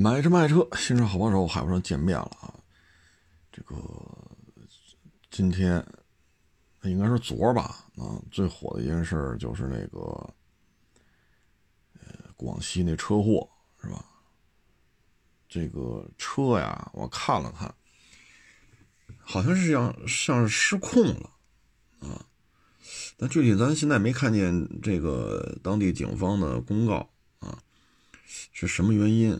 买车卖车，新车好帮手，海博士见面了啊！这个今天应该是昨儿吧啊，最火的一件事就是那个呃广西那车祸是吧？这个车呀，我看了看，好像是像像是失控了啊，但具体咱现在没看见这个当地警方的公告啊，是什么原因？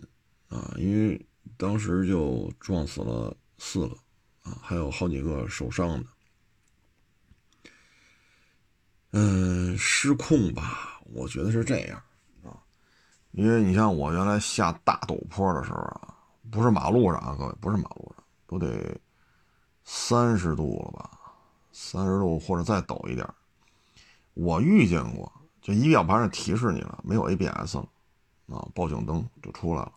啊，因为当时就撞死了四个，啊，还有好几个受伤的。嗯，失控吧，我觉得是这样啊，因为你像我原来下大陡坡的时候啊，不是马路上啊，各位，不是马路上，都得三十度了吧，三十度或者再陡一点，我遇见过，就仪表盘上提示你了，没有 ABS 了。啊，报警灯就出来了，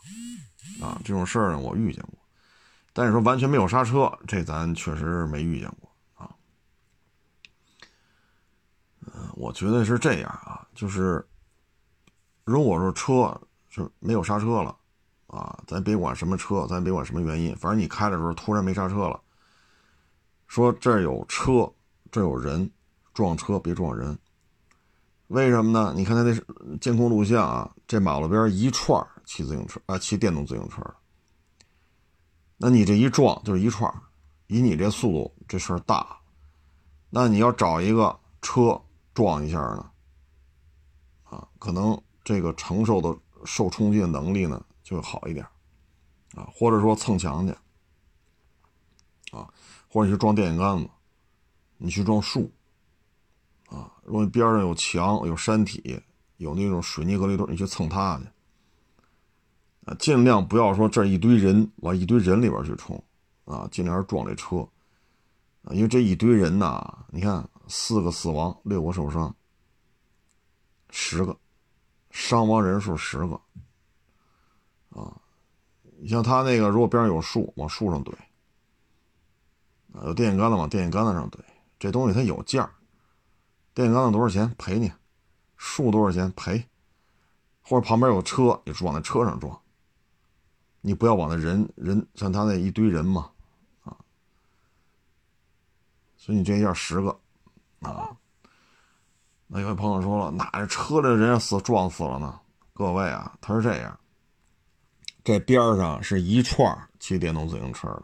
啊，这种事儿呢我遇见过，但是说完全没有刹车，这咱确实没遇见过啊。嗯，我觉得是这样啊，就是如果说车是没有刹车了，啊，咱别管什么车，咱别管什么原因，反正你开的时候突然没刹车了，说这儿有车，这有人，撞车别撞人。为什么呢？你看他那监控录像啊，这马路边一串骑自行车啊，骑电动自行车那你这一撞就是一串以你这速度，这事儿大。那你要找一个车撞一下呢，啊，可能这个承受的受冲击的能力呢就好一点，啊，或者说蹭墙去，啊，或者你去撞电线杆子，你去撞树。啊，如果你边上有墙、有山体、有那种水泥隔离墩，你去蹭它去。啊，尽量不要说这一堆人往一堆人里边去冲，啊，尽量是撞这车。啊，因为这一堆人呐，你看四个死亡，六个受伤，十个伤亡人数十个。啊，你像他那个，如果边上有树，往树上怼；啊，有电线杆子往电线杆子上怼，这东西它有价。电线杆子多少钱？赔你。树多少钱？赔。或者旁边有车，你往那车上撞。你不要往那人人像他那一堆人嘛，啊。所以你这一下十个，啊。那有位朋友说了，哪车的人死撞死了呢？各位啊，他是这样。这边上是一串骑电动自行车的，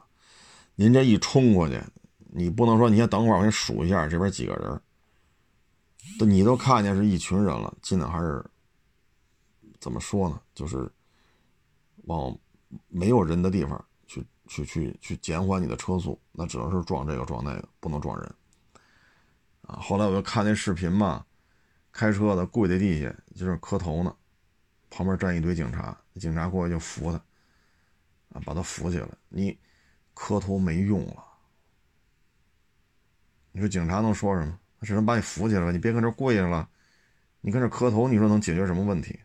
您这一冲过去，你不能说你先等会儿，我给你数一下这边几个人。都你都看见是一群人了，尽量还是怎么说呢？就是往没有人的地方去去去去减缓你的车速，那只能是撞这个撞那个，不能撞人啊。后来我就看那视频嘛，开车的跪在地下就是磕头呢，旁边站一堆警察，警察过去就扶他啊，把他扶起来。你磕头没用了，你说警察能说什么？只能把你扶起来了，你别跟这跪着了，你跟这磕头，你说能解决什么问题？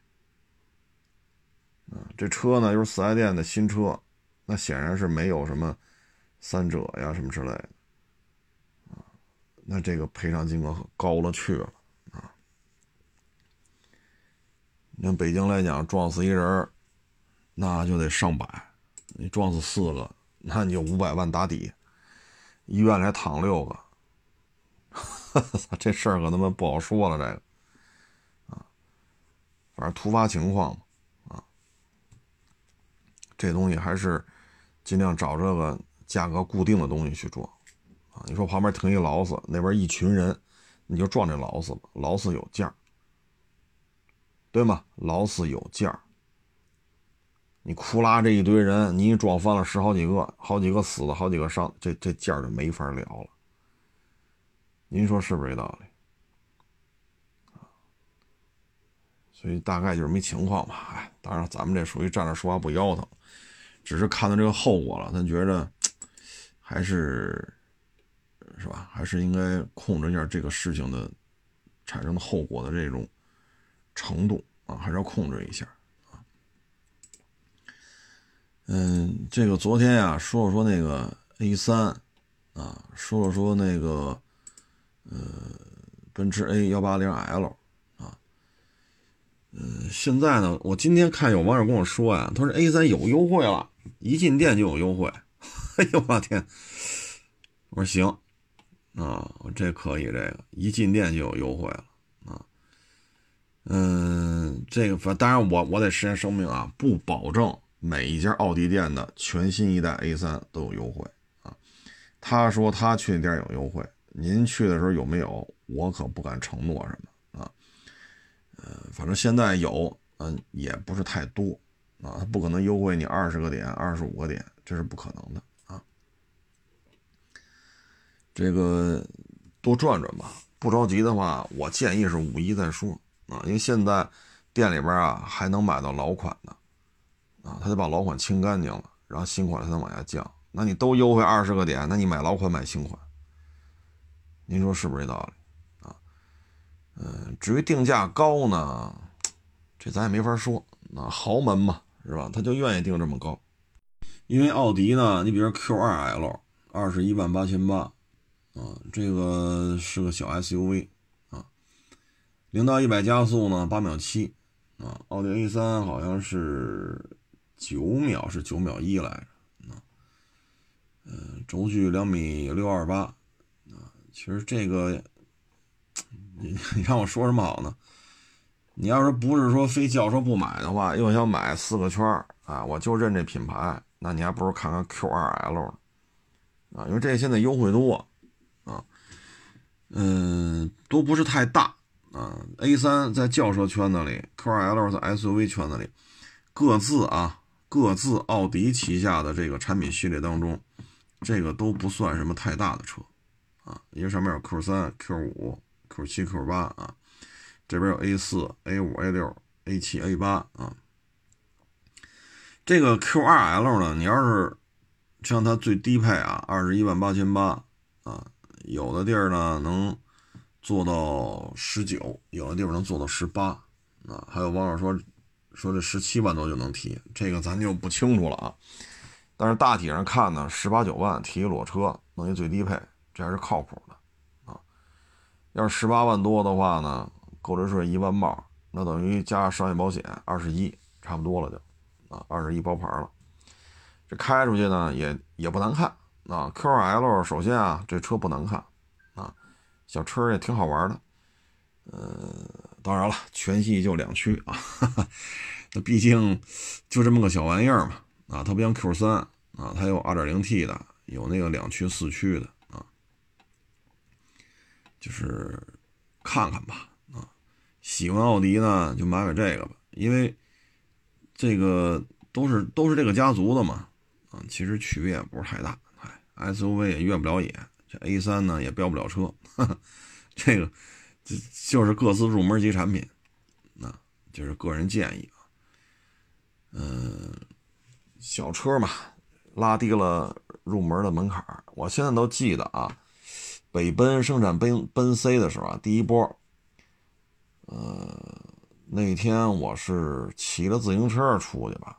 这车呢又是四 S 店的新车，那显然是没有什么三者呀什么之类的，啊，那这个赔偿金额高了去了啊。你像北京来讲，撞死一人，那就得上百；你撞死四个，那你就五百万打底，医院里还躺六个。这事儿可他妈不好说了，这个啊，反正突发情况嘛，这东西还是尽量找这个价格固定的东西去撞啊。你说旁边停一劳斯，那边一群人，你就撞这劳斯吧，劳斯有价，对吗？劳斯有价，你库拉这一堆人，你一撞翻了十好几个，好几个死了，好几个伤，这这价就没法聊了。您说是不是这道理？所以大概就是没情况吧。哎，当然咱们这属于站着说话不腰疼，只是看到这个后果了，咱觉着 还是是吧？还是应该控制一下这个事情的产生的后果的这种程度啊，还是要控制一下啊。嗯，这个昨天呀，说了说那个 A 三啊，说了说那个。呃，奔驰 A 幺八零 L，嗯，现在呢，我今天看有网友跟我说呀，他说 A 三有优惠了，一进店就有优惠。哎呦我天！我说行啊，这可以，这个一进店就有优惠了啊。嗯，这个反当然我我得实先声明啊，不保证每一家奥迪店的全新一代 A 三都有优惠啊。他说他去那店有优惠，您去的时候有没有？我可不敢承诺什么。呃，反正现在有，嗯，也不是太多啊，他不可能优惠你二十个点、二十五个点，这是不可能的啊。这个多转转吧，不着急的话，我建议是五一再说。啊，因为现在店里边啊还能买到老款的，啊，他就把老款清干净了，然后新款才能往下降。那你都优惠二十个点，那你买老款买新款，您说是不是这道理？嗯，至于定价高呢，这咱也没法说。那豪门嘛，是吧？他就愿意定这么高。因为奥迪呢，你比如 Q2L，二十一万八千八，啊，这个是个小 SUV 啊。零到一百加速呢，八秒七，啊，奥迪 A 三好像是九秒，是九秒一来着，啊，嗯，轴距两米六二八，啊，其实这个，你你让我说什么好呢？你要是不是说非轿车不买的话，又想买四个圈儿啊，我就认这品牌，那你还不如看看 Q2L，啊，因为这现在优惠多，啊，嗯，都不是太大。啊，A 三在轿车圈子里，Q2L 在 SUV 圈子里，各自啊，各自奥迪旗下的这个产品系列当中，这个都不算什么太大的车，啊，因为上面有 Q 三、Q 五、Q 七、Q 八啊，这边有 A 四、A 五、A 六、A 七、A 八啊，这个 Q2L 呢，你要是像它最低配啊，二十一万八千八啊，有的地儿呢能。做到十九，有的地方能做到十八，啊，还有网友说，说这十七万多就能提，这个咱就不清楚了啊。但是大体上看呢，十八九万提一裸车，弄一最低配，这还是靠谱的。要是十八万多的话呢，购置税一万冒，那等于加商业保险二十一，差不多了就，啊，二十一包牌了。这开出去呢也也不难看啊。QL 首先啊，这车不难看啊。小车也挺好玩的，呃，当然了，全系就两驱啊，那毕竟就这么个小玩意儿嘛，啊，它不像 Q 三啊，它有 2.0T 的，有那个两驱四驱的，就是看看吧，啊，喜欢奥迪呢就买买这个吧，因为这个都是都是这个家族的嘛，啊，其实区别也不是太大，哎，SUV 也越不了野。这 A 三呢也飙不了车，这个就就是各自入门级产品，那就是个人建议啊。嗯，小车嘛，拉低了入门的门槛我现在都记得啊，北奔生产奔奔 C 的时候啊，第一波，呃，那天我是骑着自行车出去吧，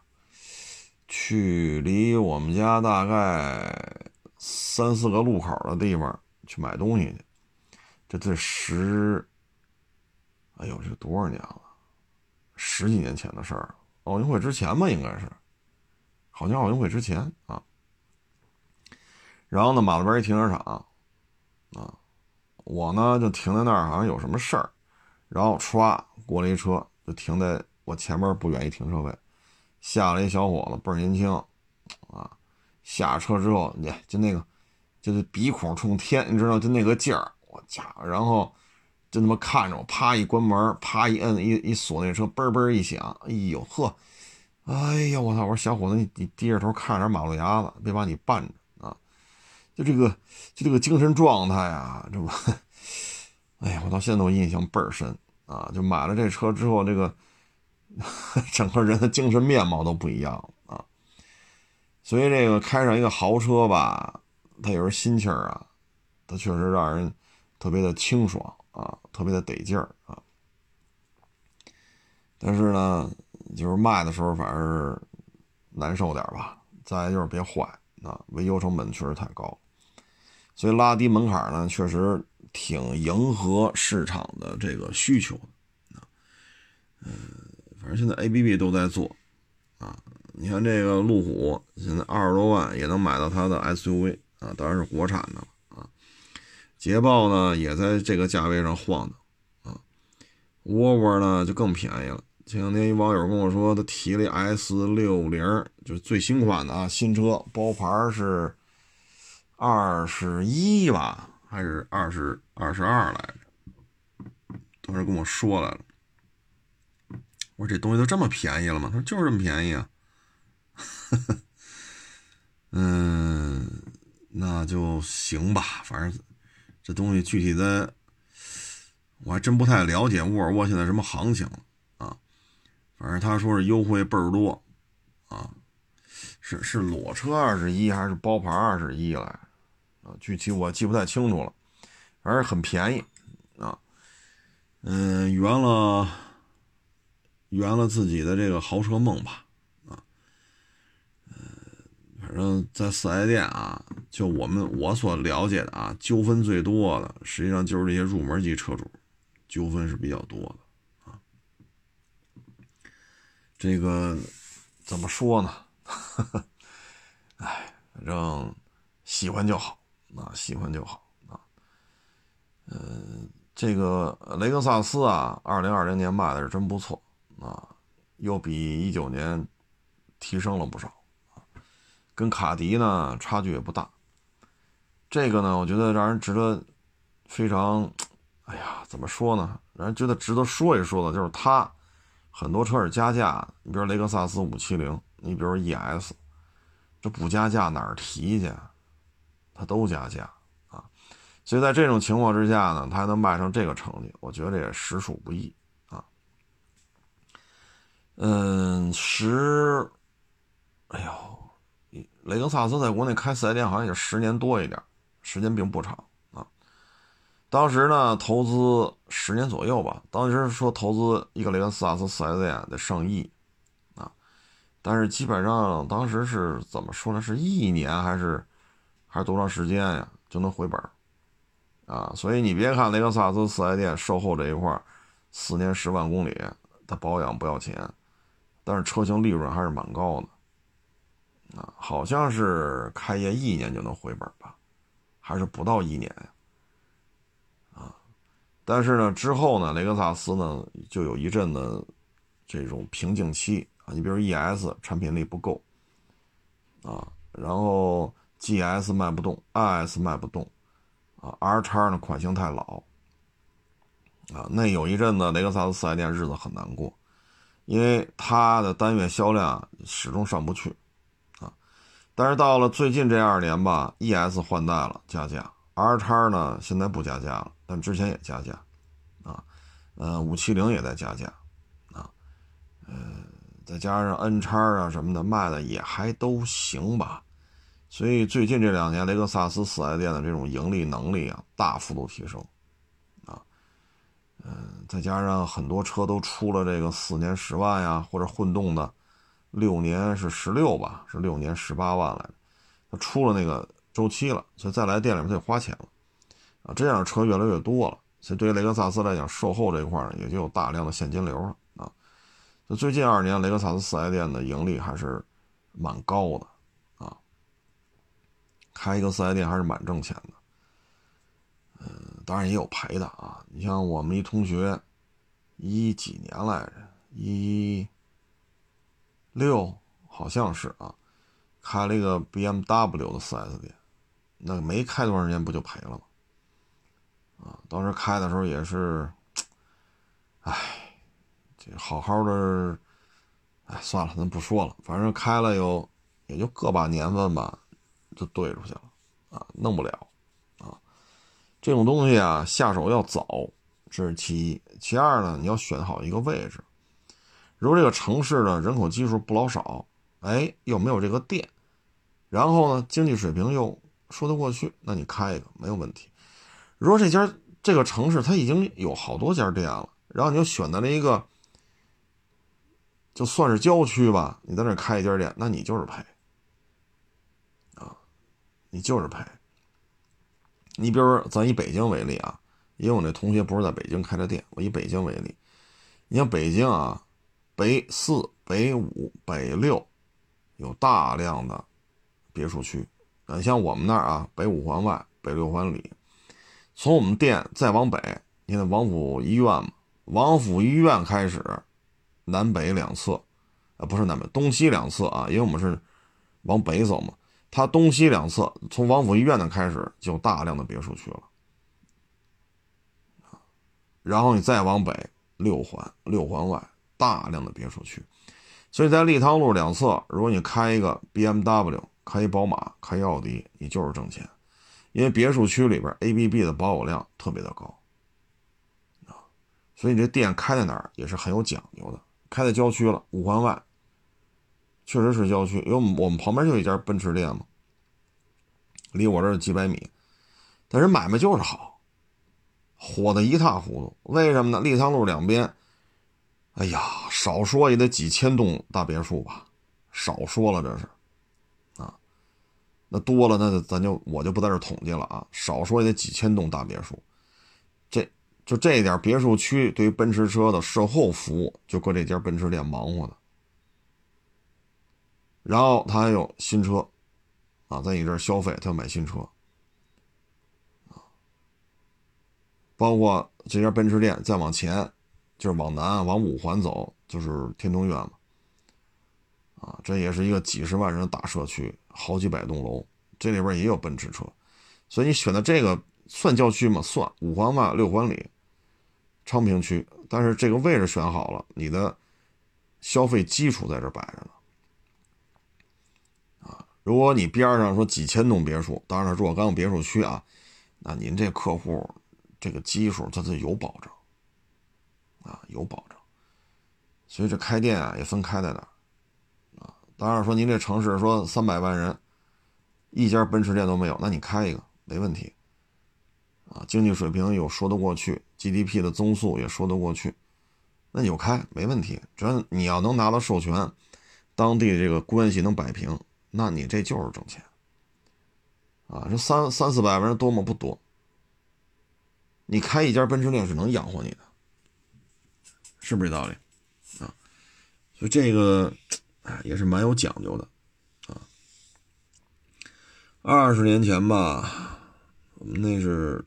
去离我们家大概。三四个路口的地方去买东西去，这这十，哎呦，这多少年了？十几年前的事儿，奥运会之前吧，应该是，好像奥运会之前啊。然后呢，马路边一停车场，我呢就停在那儿，好像有什么事儿，然后歘过来一车，就停在我前面不远一停车位，下来一小伙子，倍儿年轻，啊。下车之后，你就那个，就是鼻孔冲天，你知道，就那个劲儿，我家伙，然后就那么看着我，啪一关门，啪一摁，一一锁那车，嘣嘣一响，哎呦呵，哎呀，我操！我说小伙子，你你低着头看着点马路牙子，别把你绊着！就这个，就这个精神状态啊，这不，哎呀，我到现在我印象倍儿深啊！就买了这车之后，这个 整个人的精神面貌都不一样了。所以这个开上一个豪车吧，它有时候心气啊，它确实让人特别的清爽啊，特别的得劲儿啊。但是呢，就是卖的时候反而难受点吧。再就是别坏啊，维修成本确实太高。所以拉低门槛呢，确实挺迎合市场的这个需求啊。嗯。反正现在 A B B 都在做啊。你看这个路虎，现在二十多万也能买到它的 S U V 啊，当然是国产的啊。捷豹呢也在这个价位上晃荡啊。沃尔沃呢就更便宜了。前两天一网友跟我说，他提了一 S 六零，就是最新款的啊，新车包牌是二十一吧，还是二十二十二来着？当时跟我说来了，我说这东西都这么便宜了吗？他说就是这么便宜啊。嗯，那就行吧，反正这东西具体的我还真不太了解沃尔沃现在什么行情了。反正他说是优惠倍儿多，啊，是是裸车二十一还是包牌二十一来，啊，具体我记不太清楚了，反正很便宜，啊，嗯，圆了圆了自己的这个豪车梦吧，啊，嗯，反正在四 S 店啊，就我们我所了解的啊，纠纷最多的实际上就是这些入门级车主，纠纷是比较多的啊。这个怎么说呢？哎，反正喜欢就好，啊，喜欢就好啊。嗯，这个雷克萨斯啊，二零二零年卖的是真不错啊，又比一九年提升了不少啊。跟卡迪呢差距也不大。这个呢，我觉得让人值得非常，哎呀，怎么说呢？让人觉得值得说一说的，就是它。很多车是加价，你比如雷克萨斯五七零，你比如 ES，这不加价哪儿提去？它都加价啊！所以在这种情况之下呢，它还能卖成这个成绩，我觉得也实属不易啊。嗯，十，哎呦，雷克萨斯在国内开四 S 店好像也十年多一点，时间并不长啊。当时呢，投资十年左右吧。当时说投资一个雷克萨斯四 S 店得上亿，啊，但是基本上当时是怎么说呢？是一年还是还是多长时间呀就能回本啊？所以你别看雷克萨斯四 S 店售后这一块四年十万公里，它保养不要钱，但是车型利润还是蛮高的，啊，好像是开业一年就能回本吧，还是不到一年呀？但是呢，之后呢，雷克萨斯呢就有一阵的这种瓶颈期啊。你比如 ES 产品力不够啊，然后 GS 卖不动，IS 卖不动啊，R 叉呢款型太老啊。那有一阵子雷克萨斯四 S 店日子很难过，因为它的单月销量始终上不去啊。但是到了最近这二年吧，ES 换代了，加价。R 叉呢，现在不加价了，但之前也加价，啊，呃，五七零也在加价，啊，呃，再加上 N 叉啊什么的，卖的也还都行吧。所以最近这两年，雷克萨斯四 S 店的这种盈利能力啊，大幅度提升，啊，嗯，再加上很多车都出了这个四年十万呀，或者混动的，六年是十六吧，是六年十八万来着，它出了那个。周期了，所以再来店里面得花钱了，啊，这样的车越来越多了，所以对于雷克萨斯来讲，售后这一块呢，也就有大量的现金流了啊。就最近二年，雷克萨斯四 S 店的盈利还是蛮高的，开一个四 S 店还是蛮挣钱的。嗯，当然也有赔的啊。你像我们一同学，一几年来着，一六好像是啊，开了一个 BMW 的四 S 店。那没开多长时间不就赔了吗？啊，当时开的时候也是，哎，这好好的，哎，算了，咱不说了。反正开了有也就个把年份吧，就兑出去了，啊，弄不了，啊，这种东西啊，下手要早，这是其一。其二呢，你要选好一个位置。如果这个城市呢人口基数不老少，哎，又没有这个店，然后呢经济水平又。说得过去，那你开一个没有问题。如果这家这个城市它已经有好多家店了，然后你又选择了一个，就算是郊区吧，你在那开一家店，那你就是赔，你就是赔。你比如说，咱以北京为例啊，因为我那同学不是在北京开的店，我以北京为例，你像北京啊，北四、北五、北六有大量的别墅区。你像我们那儿啊，北五环外、北六环里，从我们店再往北，你看王府医院嘛，王府医院开始，南北两侧，啊，不是南北，东西两侧啊，因为我们是往北走嘛，它东西两侧，从王府医院那开始就大量的别墅区了。然后你再往北六环，六环外大量的别墅区，所以在立汤路两侧，如果你开一个 BMW，开一宝马，开一奥迪，你就是挣钱，因为别墅区里边 ABB 的保有量特别的高。啊，所以你这店开在哪儿也是很有讲究的，开在郊区了，五环外，确实是郊区，因为我们旁边就一家奔驰店嘛，离我这儿几百米，但是买卖就是好。火的一塌糊涂，为什么呢？立汤路两边，哎呀，少说也得几千栋大别墅吧，少说了这是，啊，那多了那咱就我就不在这统计了啊，少说也得几千栋大别墅，这就这点别墅区对于奔驰车的售后服务就搁这家奔驰店忙活的，然后他还有新车，啊，在你这儿消费，他要买新车。包括这家奔驰店，再往前就是往南往五环走，就是天通苑嘛。啊，这也是一个几十万人的大社区，好几百栋楼，这里边也有奔驰车，所以你选的这个算郊区吗？算，五环外六环里，昌平区。但是这个位置选好了，你的消费基础在这摆着呢。如果你边上说几千栋别墅，当然了，若干别墅区啊，那您这客户。这个基数它是有保证啊，有保证，所以这开店啊也分开在哪啊。当然说您这城市说三百万人，一家奔驰店都没有，那你开一个没问题啊，经济水平有说得过去，GDP 的增速也说得过去，那你就开没问题。只要你要能拿到授权，当地这个关系能摆平，那你这就是挣钱啊。这三三四百万人多吗？不多。你开一家奔驰店是能养活你的，是不是这道理啊？所以这个哎也是蛮有讲究的啊。二十年前吧，我们那是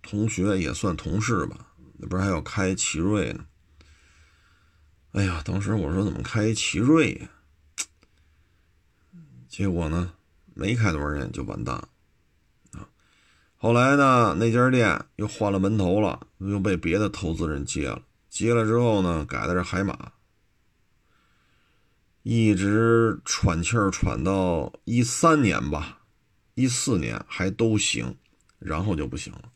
同学，也算同事吧，那不是还要开奇瑞呢。哎呀，当时我说怎么开奇瑞呀？结果呢，没开多少年就完蛋了。后来呢，那家店又换了门头了，又被别的投资人接了。接了之后呢，改的是海马，一直喘气儿喘到一三年吧，一四年还都行，然后就不行了。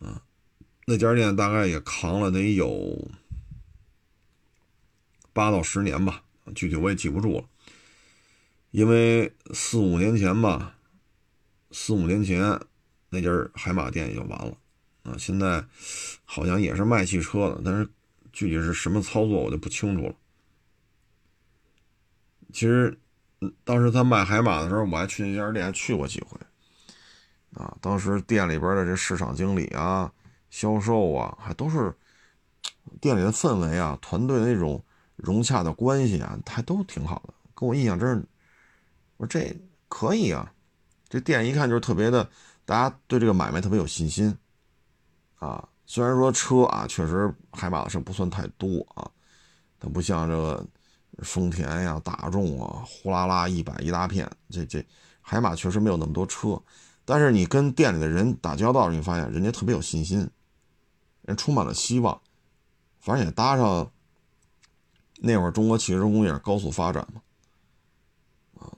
啊，那家店大概也扛了得有八到十年吧，具体我也记不住了，因为四五年前吧。四五年前，那家海马店也就完了啊！现在好像也是卖汽车的，但是具体是什么操作我就不清楚了。其实，当时他卖海马的时候，我还去那家店去过几回啊。当时店里边的这市场经理啊、销售啊，还都是店里的氛围啊、团队那种融洽的关系啊，还都挺好的。跟我印象真是，我说这可以啊。这店一看就是特别的，大家对这个买卖特别有信心，啊，虽然说车啊确实海马的车不算太多啊，它不像这个丰田呀、大众啊，呼啦啦一百一大片，这这海马确实没有那么多车，但是你跟店里的人打交道，你发现人家特别有信心，人充满了希望，反正也搭上那会儿中国汽车工业高速发展嘛，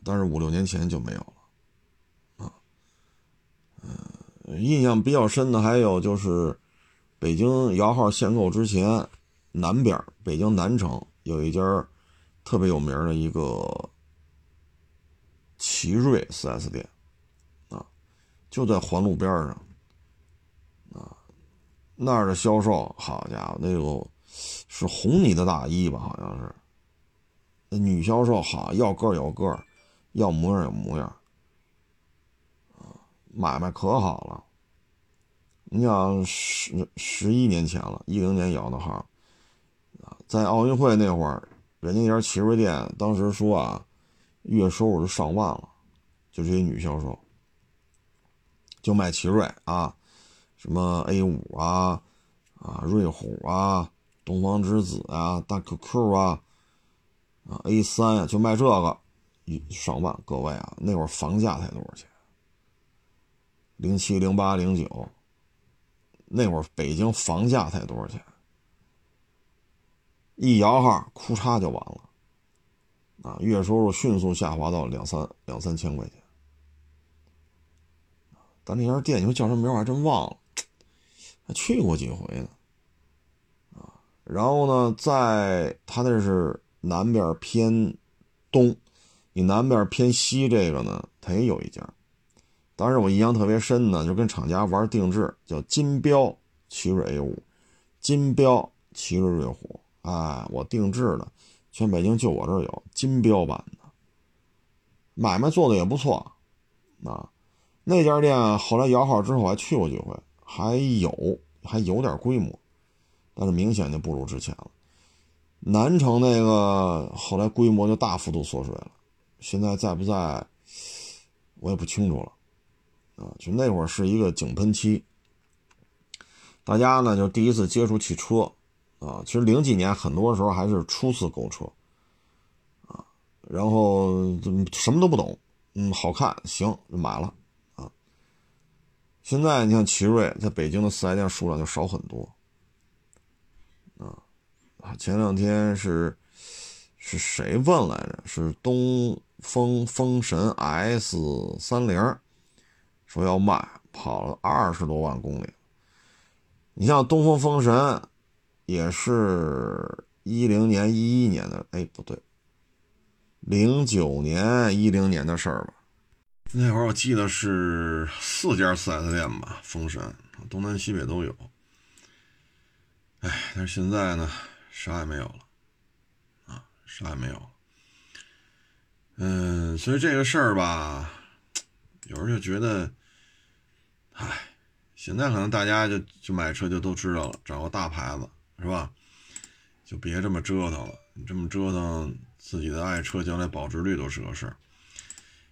但是五六年前就没有了。啊嗯，印象比较深的还有就是，北京摇号限购之前，南边北京南城有一家特别有名的一个奇瑞 4S 店，啊，就在环路边上，啊，那儿的销售，好家伙，那个是红泥的大衣吧，好像是，那女销售好要个有个，要模样有模样。买卖可好了，你想十十一年前了，一零年摇的号，在奥运会那会儿，人家家奇瑞店当时说啊，月收入就上万了，就这些女销售，就卖奇瑞啊，什么 A 五啊，啊瑞虎啊，东方之子啊，大 QQ 啊，啊 A 三啊，就卖这个，一上万。各位啊，那会儿房价才多少钱？零七、零八、零九，那会儿北京房价才多少钱？一摇号，哭嚓就完了，啊，月收入迅速下滑到两三两三千块钱。但那家店你说叫什么名我还真忘了，还去过几回呢，啊，然后呢，在他那是南边偏东，你南边偏西这个呢，它也有一家。当时我印象特别深呢，就跟厂家玩定制，叫金标奇瑞 A 五，金标奇瑞瑞虎，哎，我定制的，全北京就我这儿有金标版的，买卖做的也不错，啊，那家店后来摇号之后还去过几回，还有还有点规模，但是明显就不如之前了。南城那个后来规模就大幅度缩水了，现在在不在，我也不清楚了。啊，就那会儿是一个井喷期，大家呢就第一次接触汽车，啊，其实零几年很多时候还是初次购车，啊，然后什么都不懂，嗯，好看行就买了，啊，现在你像奇瑞在北京的四 S 店数量就少很多，啊，前两天是是谁问来着？是东风风神 S 三零。说要卖，跑了二十多万公里。你像东风风神，也是一零年、一一年的，哎，不对，零九年、一零年的事儿吧。那会儿我记得是四家四 S 店吧，风神东南西北都有。哎，但是现在呢，啥也没有了，啊，啥也没有。嗯，所以这个事儿吧，有人就觉得。唉，现在可能大家就就买车就都知道了，找个大牌子是吧？就别这么折腾了，你这么折腾自己的爱车，将来保值率都是个事儿。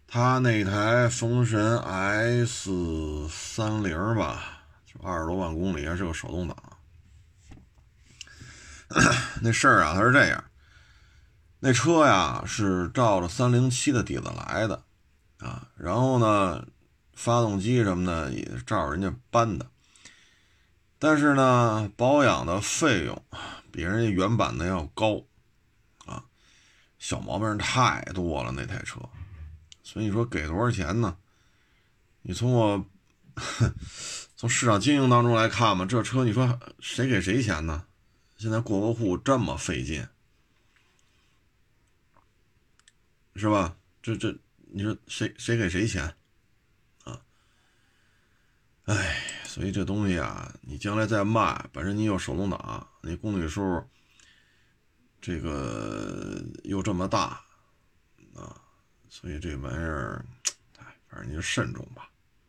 他那台风神 S 三零吧，就二十多万公里，还是个手动挡。那事儿啊，他是这样，那车呀是照着三零七的底子来的啊，然后呢。发动机什么的也照着人家搬的，但是呢，保养的费用比人家原版的要高，啊，小毛病太多了那台车，所以你说给多少钱呢？你从我 从市场经营当中来看嘛，这车你说谁给谁钱呢？现在过个户这么费劲，是吧？这这你说谁谁给谁钱啊？哎，所以这东西啊，你将来再卖，本身你有手动挡，你公里数这个又这么大啊，所以这玩意儿，哎，反正你就慎重吧，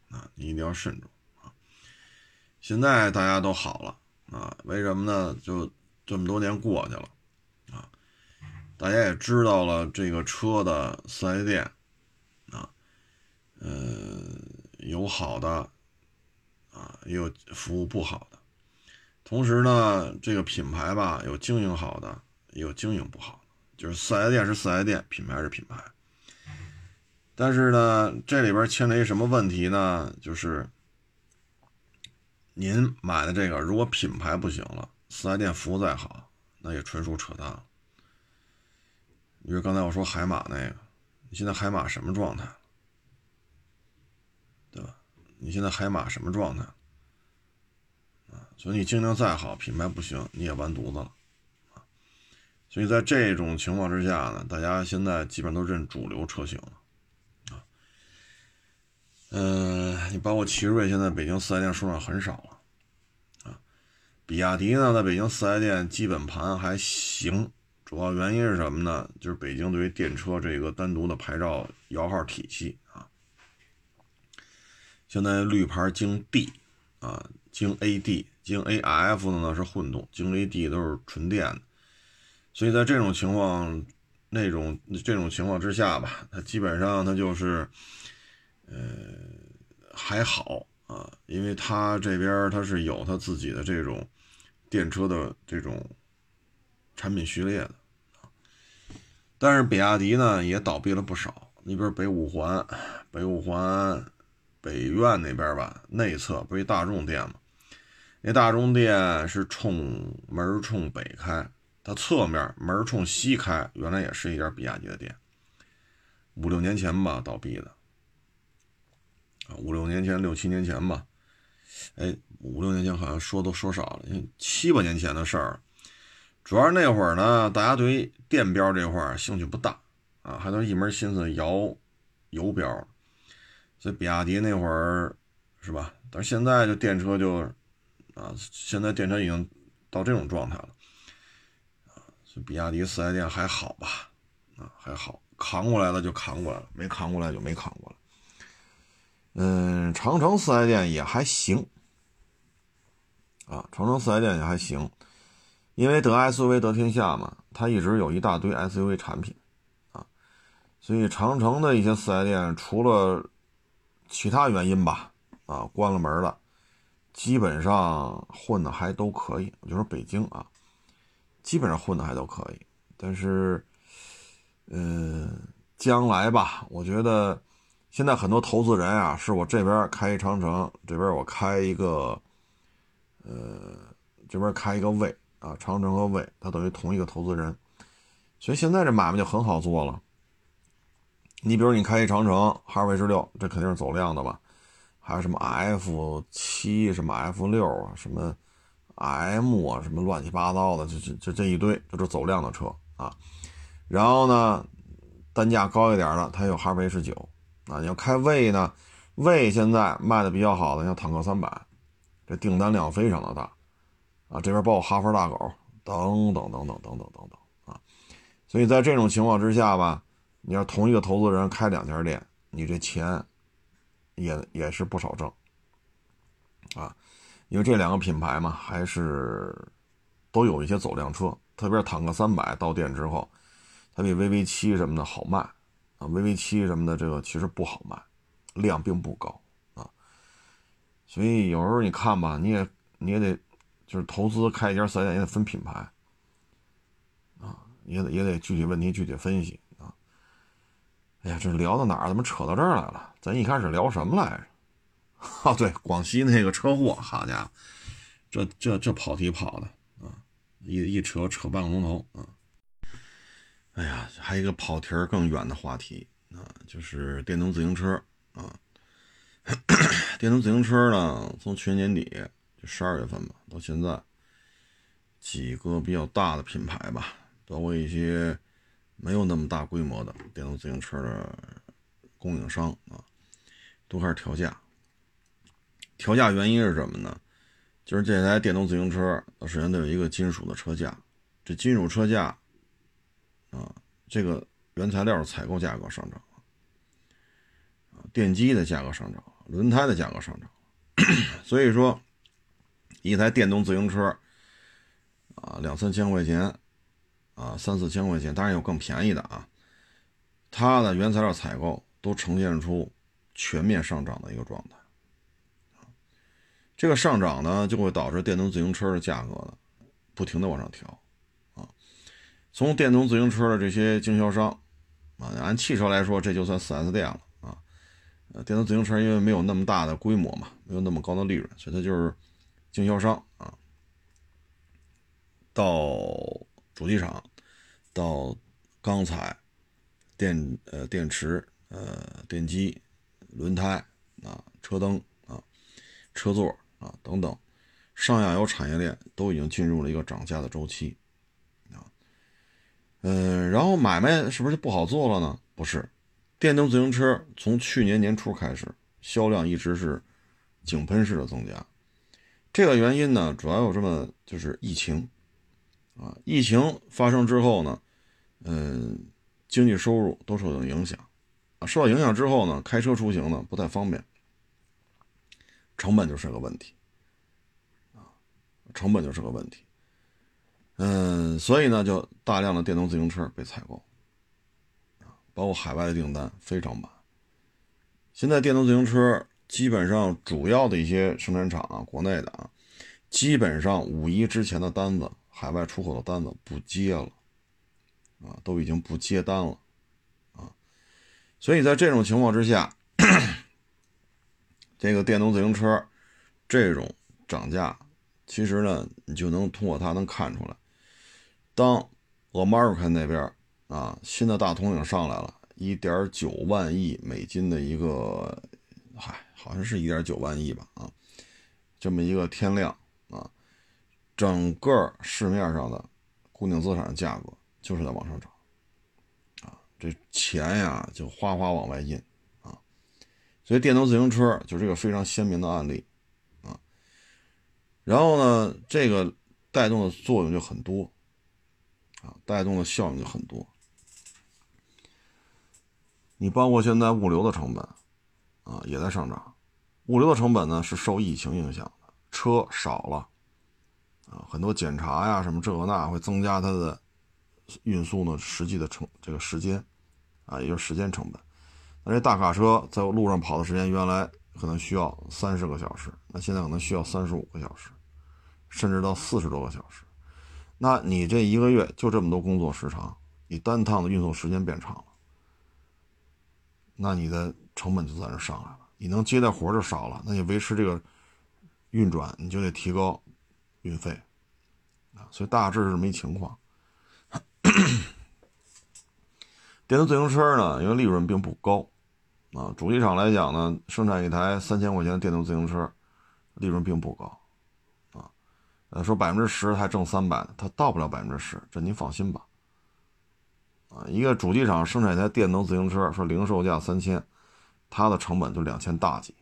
啊，你一定要慎重啊。现在大家都好了啊，为什么呢？就这么多年过去了，大家也知道了这个车的四 S 店啊，呃，有好的。啊，也有服务不好的，同时呢，这个品牌吧，有经营好的，也有经营不好的，就是四 S 店是四 S 店，品牌是品牌。但是呢，这里边牵连一什么问题呢？就是您买的这个，如果品牌不行了，四 S 店服务再好，那也纯属扯淡了。你说刚才我说海马那个，你现在海马什么状态？对吧？你现在海马什么状态？啊，所以你竞争再好，品牌不行，你也完犊子了，所以在这种情况之下呢，大家现在基本都认主流车型了，啊，嗯，你包括奇瑞，现在北京四 S 店数量很少了，啊，比亚迪呢，在北京四 S 店基本盘还行，主要原因是什么呢？就是北京对于电车这个单独的牌照摇号体系啊。现在绿牌京 D，啊，京 AD，京 AF 的呢是混动，京 AD 都是纯电的。所以在这种情况、那种这种情况之下吧，它基本上它就是，呃，还好啊，因为它这边它是有它自己的这种电车的这种产品序列的但是比亚迪呢也倒闭了不少，你比如北五环、北五环北苑那边吧，内侧不是一大众店吗？那大众店是冲门冲北开。它侧面门冲西开，原来也是一家比亚迪的店，五六年前吧倒闭的，啊，五六年前六七年前吧，哎，五六年前好像说都说少了，七八年前的事儿，主要那会儿呢，大家对于电标这块兴趣不大啊，还都一门心思摇油标，所以比亚迪那会儿是吧？但是现在就电车就啊，现在电车已经到这种状态了啊。比亚迪四 S 店还好吧？啊，还好，扛过来了就扛过来了，没扛过来就没扛过来。嗯，长城四 S 店也还行，啊，长城四 S 店也还行，因为得 SUV 得天下嘛，它一直有一大堆 SUV 产品，啊，所以长城的一些四 S 店除了其他原因吧，啊，关了门了，基本上混的还都可以。我就说北京啊。基本上混的还都可以，但是，嗯，将来吧，我觉得现在很多投资人啊，是我这边开一长城，这边我开一个，呃，这边开一个魏啊，长城和魏，它等于同一个投资人，所以现在这买卖就很好做了。你比如你开一长城，哈弗 H 六，这肯定是走量的吧？还有什么 F 七，什么 F 六啊，什么？M 啊，什么乱七八糟的，这这这这一堆，就是走量的车啊。然后呢，单价高一点的，它有哈弗 H 九啊。你要开魏呢，魏现在卖的比较好的，像坦克三百，这订单量非常的大啊。这边报哈佛大狗等等等等等等等等啊。所以在这种情况之下吧，你要同一个投资人开两家店，你这钱也也是不少挣啊。因为这两个品牌嘛，还是都有一些走量车，特别是坦克三百到店之后，它比 VV 七什么的好卖啊，VV 七什么的这个其实不好卖，量并不高啊，所以有时候你看吧，你也你也得就是投资开一家四 S 店也得分品牌啊，也得也得具体问题具体分析啊。哎呀，这聊到哪儿？怎么扯到这儿来了？咱一开始聊什么来着？哦，对，广西那个车祸，好家伙，这这这跑题跑的啊，一一扯扯半个钟头啊。哎呀，还有一个跑题更远的话题啊，就是电动自行车啊。电动自行车呢，从去年年底就十二月份吧，到现在，几个比较大的品牌吧，包括一些没有那么大规模的电动自行车的供应商啊，都开始调价。调价原因是什么呢？就是这台电动自行车，首先得有一个金属的车架，这金属车架啊，这个原材料采购价格上涨啊，电机的价格上涨，轮胎的价格上涨，所以说一台电动自行车啊，两三千块钱啊，三四千块钱，当然有更便宜的啊，它的原材料采购都呈现出全面上涨的一个状态。这个上涨呢，就会导致电动自行车的价格呢，不停的往上调，啊，从电动自行车的这些经销商，啊，按汽车来说，这就算 4S 店了，啊，电动自行车因为没有那么大的规模嘛，没有那么高的利润，所以它就是经销商啊，到主机厂，到钢材、电呃电池、呃电机、轮胎啊、车灯啊、车座。啊，等等，上下游产业链都已经进入了一个涨价的周期，啊，嗯，然后买卖是不是就不好做了呢？不是，电动自行车从去年年初开始，销量一直是井喷式的增加。这个原因呢，主要有这么就是疫情，啊，疫情发生之后呢，嗯，经济收入都受到影响，啊，受到影响之后呢，开车出行呢不太方便。成本就是个问题，啊，成本就是个问题。嗯，所以呢，就大量的电动自行车被采购，包括海外的订单非常满。现在电动自行车基本上主要的一些生产厂啊，国内的啊，基本上五一之前的单子，海外出口的单子不接了，啊，都已经不接单了，啊，所以在这种情况之下，这个电动自行车这种涨价，其实呢，你就能通过它能看出来。当 America 那边啊，新的大统领上来了，一点九万亿美金的一个，嗨，好像是一点九万亿吧，啊，这么一个天量啊，整个市面上的固定资产价格就是在往上涨，啊，这钱呀就哗哗往外印啊，所以电动自行车就是一个非常鲜明的案例啊，然后呢，这个带动的作用就很多。啊，带动的效应就很多。你包括现在物流的成本，啊，也在上涨。物流的成本呢，是受疫情影响的，车少了，啊，很多检查呀，什么这个那，会增加它的运输呢实际的成这个时间，啊，也就是时间成本。那这大卡车在路上跑的时间，原来可能需要三十个小时，那现在可能需要三十五个小时，甚至到四十多个小时。那你这一个月就这么多工作时长，你单趟的运送时间变长了，那你的成本就在这上来了。你能接的活就少了，那你维持这个运转，你就得提高运费啊。所以大致是这么一情况。电动自行车呢，因为利润并不高啊，主机厂来讲呢，生产一台三千块钱的电动自行车，利润并不高啊。呃，说百分之十还挣三百，它到不了百分之十，这您放心吧。啊，一个主机厂生产一台电动自行车，说零售价三千，它的成本就两千大几，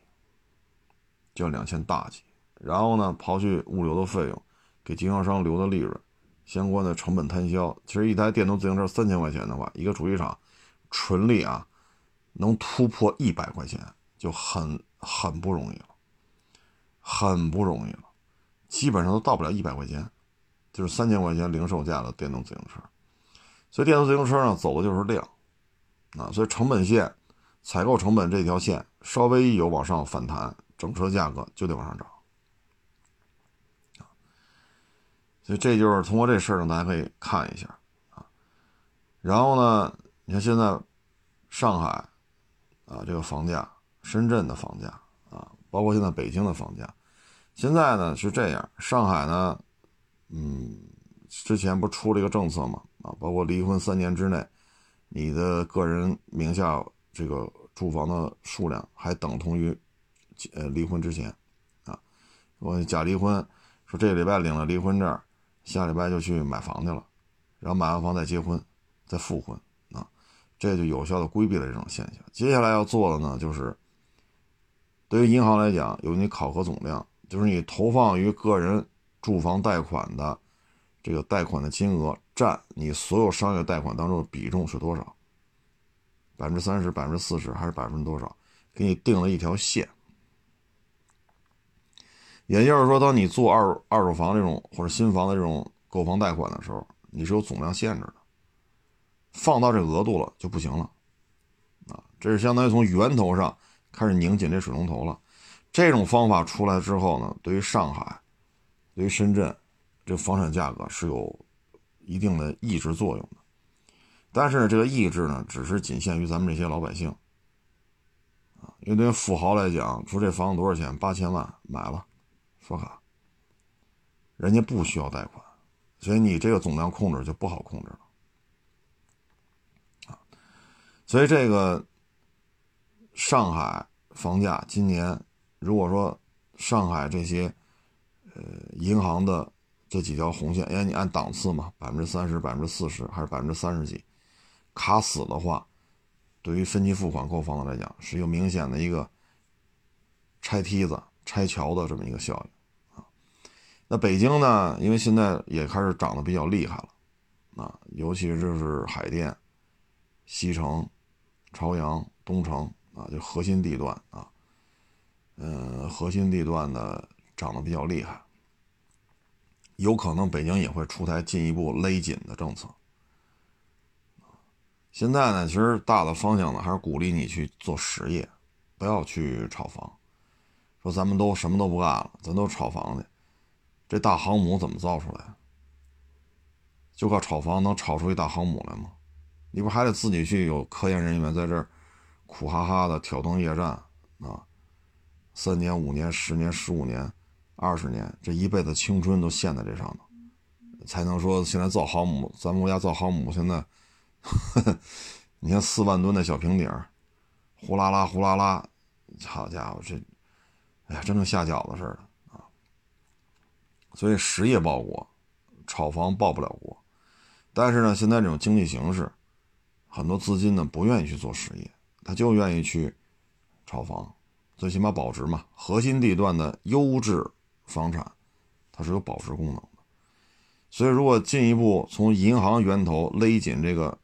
就两千大几。然后呢，刨去物流的费用，给经销商留的利润，相关的成本摊销，其实一台电动自行车三千块钱的话，一个主机厂纯利啊，能突破一百块钱就很很不容易了，很不容易了。基本上都到不了一百块钱，就是三千块钱零售价的电动自行车，所以电动自行车呢走的就是量，啊，所以成本线、采购成本这条线稍微一有往上反弹，整车价格就得往上涨，所以这就是通过这事儿呢，大家可以看一下啊。然后呢，你看现在上海啊这个房价，深圳的房价啊，包括现在北京的房价。现在呢是这样，上海呢，嗯，之前不出了一个政策嘛，啊，包括离婚三年之内，你的个人名下这个住房的数量还等同于，呃，离婚之前，啊，我假离婚，说这个礼拜领了离婚证，下礼拜就去买房去了，然后买完房再结婚，再复婚，啊，这就有效的规避了这种现象。接下来要做的呢，就是对于银行来讲，有你考核总量。就是你投放于个人住房贷款的这个贷款的金额占你所有商业贷款当中的比重是多少？百分之三十、百分之四十还是百分之多少？给你定了一条线。也就是说，当你做二二手房这种或者新房的这种购房贷款的时候，你是有总量限制的，放到这额度了就不行了。啊，这是相当于从源头上开始拧紧这水龙头了。这种方法出来之后呢，对于上海、对于深圳，这房产价格是有一定的抑制作用的。但是呢，这个意志呢，只是仅限于咱们这些老百姓啊。因为对于富豪来讲，说这房子多少钱？八千万买了，刷卡，人家不需要贷款，所以你这个总量控制就不好控制了啊。所以这个上海房价今年。如果说上海这些，呃，银行的这几条红线，因为你按档次嘛，百分之三十、百分之四十还是百分之三十几，卡死的话，对于分期付款购房的来讲，是有明显的一个拆梯子、拆桥的这么一个效应啊。那北京呢，因为现在也开始涨得比较厉害了啊，尤其是就是海淀、西城、朝阳、东城啊，就核心地段啊。嗯，核心地段的涨得比较厉害，有可能北京也会出台进一步勒紧的政策。现在呢，其实大的方向呢，还是鼓励你去做实业，不要去炒房。说咱们都什么都不干了，咱都炒房去，这大航母怎么造出来？就靠炒房能炒出一大航母来吗？你不还得自己去有科研人员在这儿苦哈哈的挑灯夜战啊？三年、五年、十年、十五年、二十年，这一辈子青春都献在这上头，才能说现在造航母，咱们国家造航母现在，呵 呵你看四万吨的小平底儿，呼啦啦呼啦啦，好家伙这！哎呀，真跟下饺子似的啊！所以实业报国，炒房报不了国。但是呢，现在这种经济形势，很多资金呢不愿意去做实业，他就愿意去炒房，最起码保值嘛。核心地段的优质房产，它是有保值功能的。所以，如果进一步从银行源头勒紧这个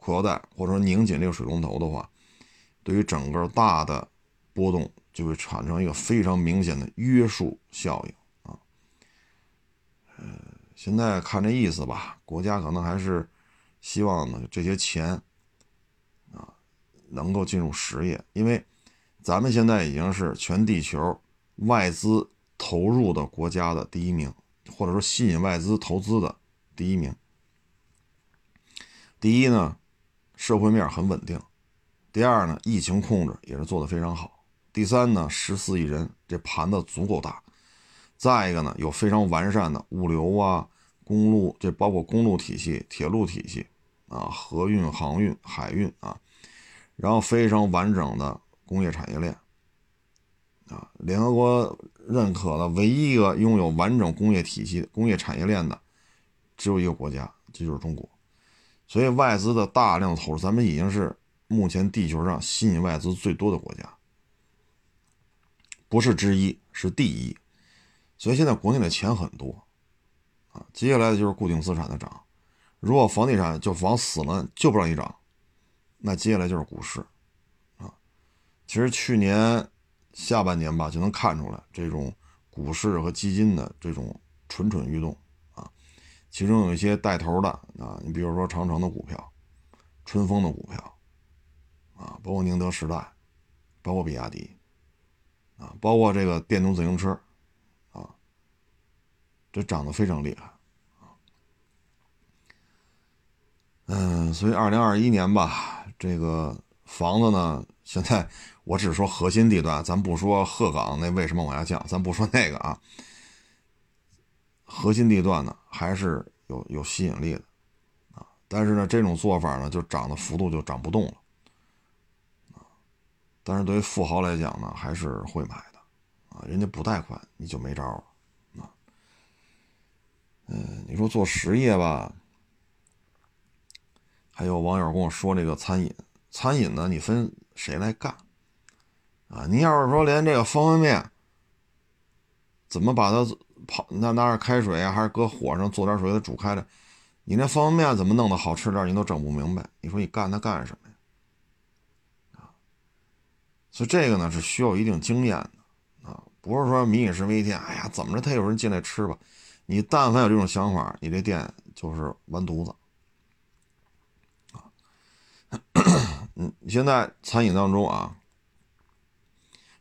裤腰带，或者说拧紧这个水龙头的话，对于整个大的波动。就会产生一个非常明显的约束效应啊，呃，现在看这意思吧，国家可能还是希望呢这些钱啊能够进入实业，因为咱们现在已经是全地球外资投入的国家的第一名，或者说吸引外资投资的第一名。第一呢，社会面很稳定；第二呢，疫情控制也是做得非常好。第三呢，十四亿人，这盘子足够大。再一个呢，有非常完善的物流啊、公路，这包括公路体系、铁路体系啊、河运、航运、海运啊，然后非常完整的工业产业链啊。联合国认可的唯一一个拥有完整工业体系、工业产业链的，只有一个国家，这就是中国。所以外资的大量投入，咱们已经是目前地球上吸引外资最多的国家。不是之一，是第一，所以现在国内的钱很多，啊，接下来的就是固定资产的涨。如果房地产就房死了，就不让你涨，那接下来就是股市，啊，其实去年下半年吧，就能看出来这种股市和基金的这种蠢蠢欲动，其中有一些带头的啊，你比如说长城的股票、春风的股票，啊，包括宁德时代，包括比亚迪。啊，包括这个电动自行车，啊，这涨得非常厉害，啊，嗯，所以二零二一年吧，这个房子呢，现在我只说核心地段，咱不说鹤岗那为什么往下降，咱不说那个啊，核心地段呢还是有有吸引力的，啊，但是呢，这种做法呢，就涨的幅度就涨不动了。但是对于富豪来讲呢，还是会买的，啊，人家不贷款你就没招了，啊，嗯，你说做实业吧，还有网友跟我说这个餐饮，餐饮呢你分谁来干，啊，你要是说连这个方便面怎么把它泡，那拿点开水啊，还是搁火上做点水给它煮开了，你那方便面怎么弄得好吃点，你都整不明白，你说你干它干什么呀？啊？所以这个呢是需要一定经验的啊，不是说民以食为天。哎呀，怎么着他有人进来吃吧？你但凡有这种想法，你这店就是完犊子啊。嗯，现在餐饮当中啊，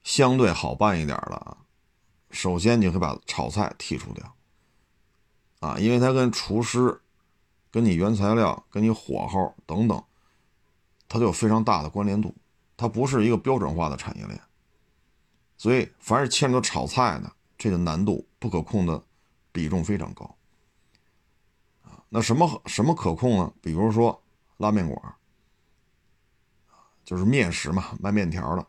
相对好办一点了啊，首先你会把炒菜剔除掉啊，因为它跟厨师、跟你原材料、跟你火候等等，它都有非常大的关联度。它不是一个标准化的产业链，所以凡是牵扯炒菜的，这个难度不可控的比重非常高啊。那什么什么可控呢？比如说拉面馆就是面食嘛，卖面条的